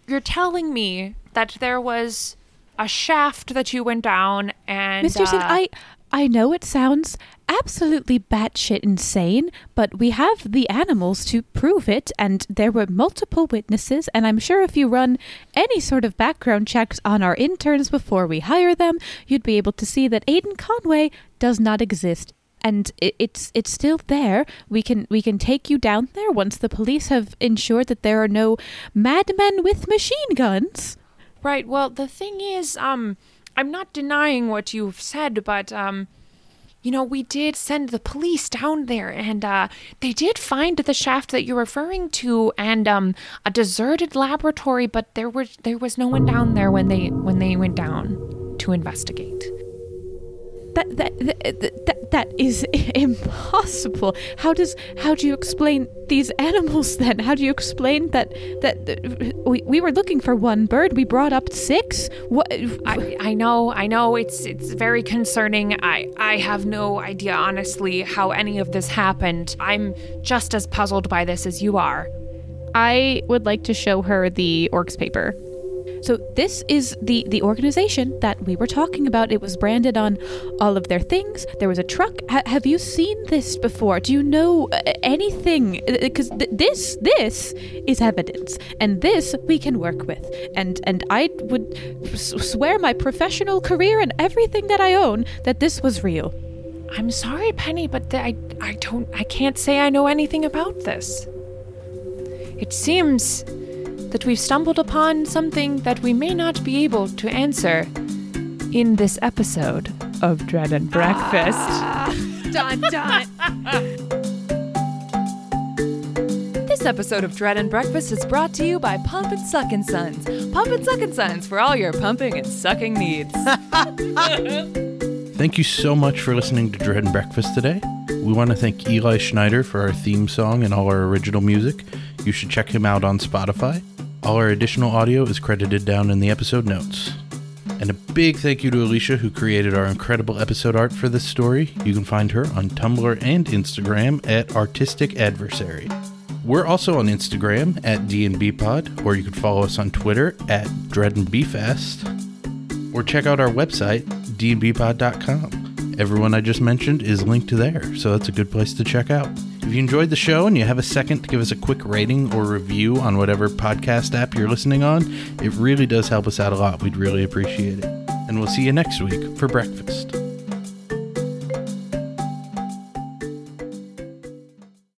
you're telling me that there was a shaft that you went down and Mr. Sin, uh, I I know it sounds absolutely batshit insane, but we have the animals to prove it, and there were multiple witnesses, and I'm sure if you run any sort of background checks on our interns before we hire them, you'd be able to see that Aiden Conway does not exist. And it, it's it's still there. We can we can take you down there once the police have ensured that there are no madmen with machine guns. Right. Well, the thing is, um, I'm not denying what you've said, but um, you know, we did send the police down there, and uh, they did find the shaft that you're referring to, and um, a deserted laboratory, but there was there was no one down there when they when they went down to investigate. That that that, that, that is impossible. How does how do you explain these animals then? How do you explain that that, that uh, we, we were looking for one bird, we brought up six? What I, I know, I know, it's it's very concerning. I I have no idea, honestly, how any of this happened. I'm just as puzzled by this as you are. I would like to show her the orcs paper. So this is the the organization that we were talking about. It was branded on all of their things. There was a truck. Ha- have you seen this before? Do you know uh, anything? Because th- this this is evidence, and this we can work with. And and I would s- swear my professional career and everything that I own that this was real. I'm sorry, Penny, but th- I I don't I can't say I know anything about this. It seems that we've stumbled upon something that we may not be able to answer in this episode of Dread and Breakfast. Ah, dun dun. This episode of Dread and Breakfast is brought to you by Pump and Suck and Sons. Pump and Suck and Sons for all your pumping and sucking needs. Thank you so much for listening to Dread and Breakfast today. We want to thank Eli Schneider for our theme song and all our original music. You should check him out on Spotify. All our additional audio is credited down in the episode notes. And a big thank you to Alicia who created our incredible episode art for this story. You can find her on Tumblr and Instagram at Artistic Adversary. We're also on Instagram at DNBpod, or you can follow us on Twitter at DreadandBfast or check out our website, dnbpod.com. Everyone I just mentioned is linked to there, so that's a good place to check out. If you enjoyed the show and you have a second to give us a quick rating or review on whatever podcast app you're listening on, it really does help us out a lot. We'd really appreciate it. And we'll see you next week for breakfast.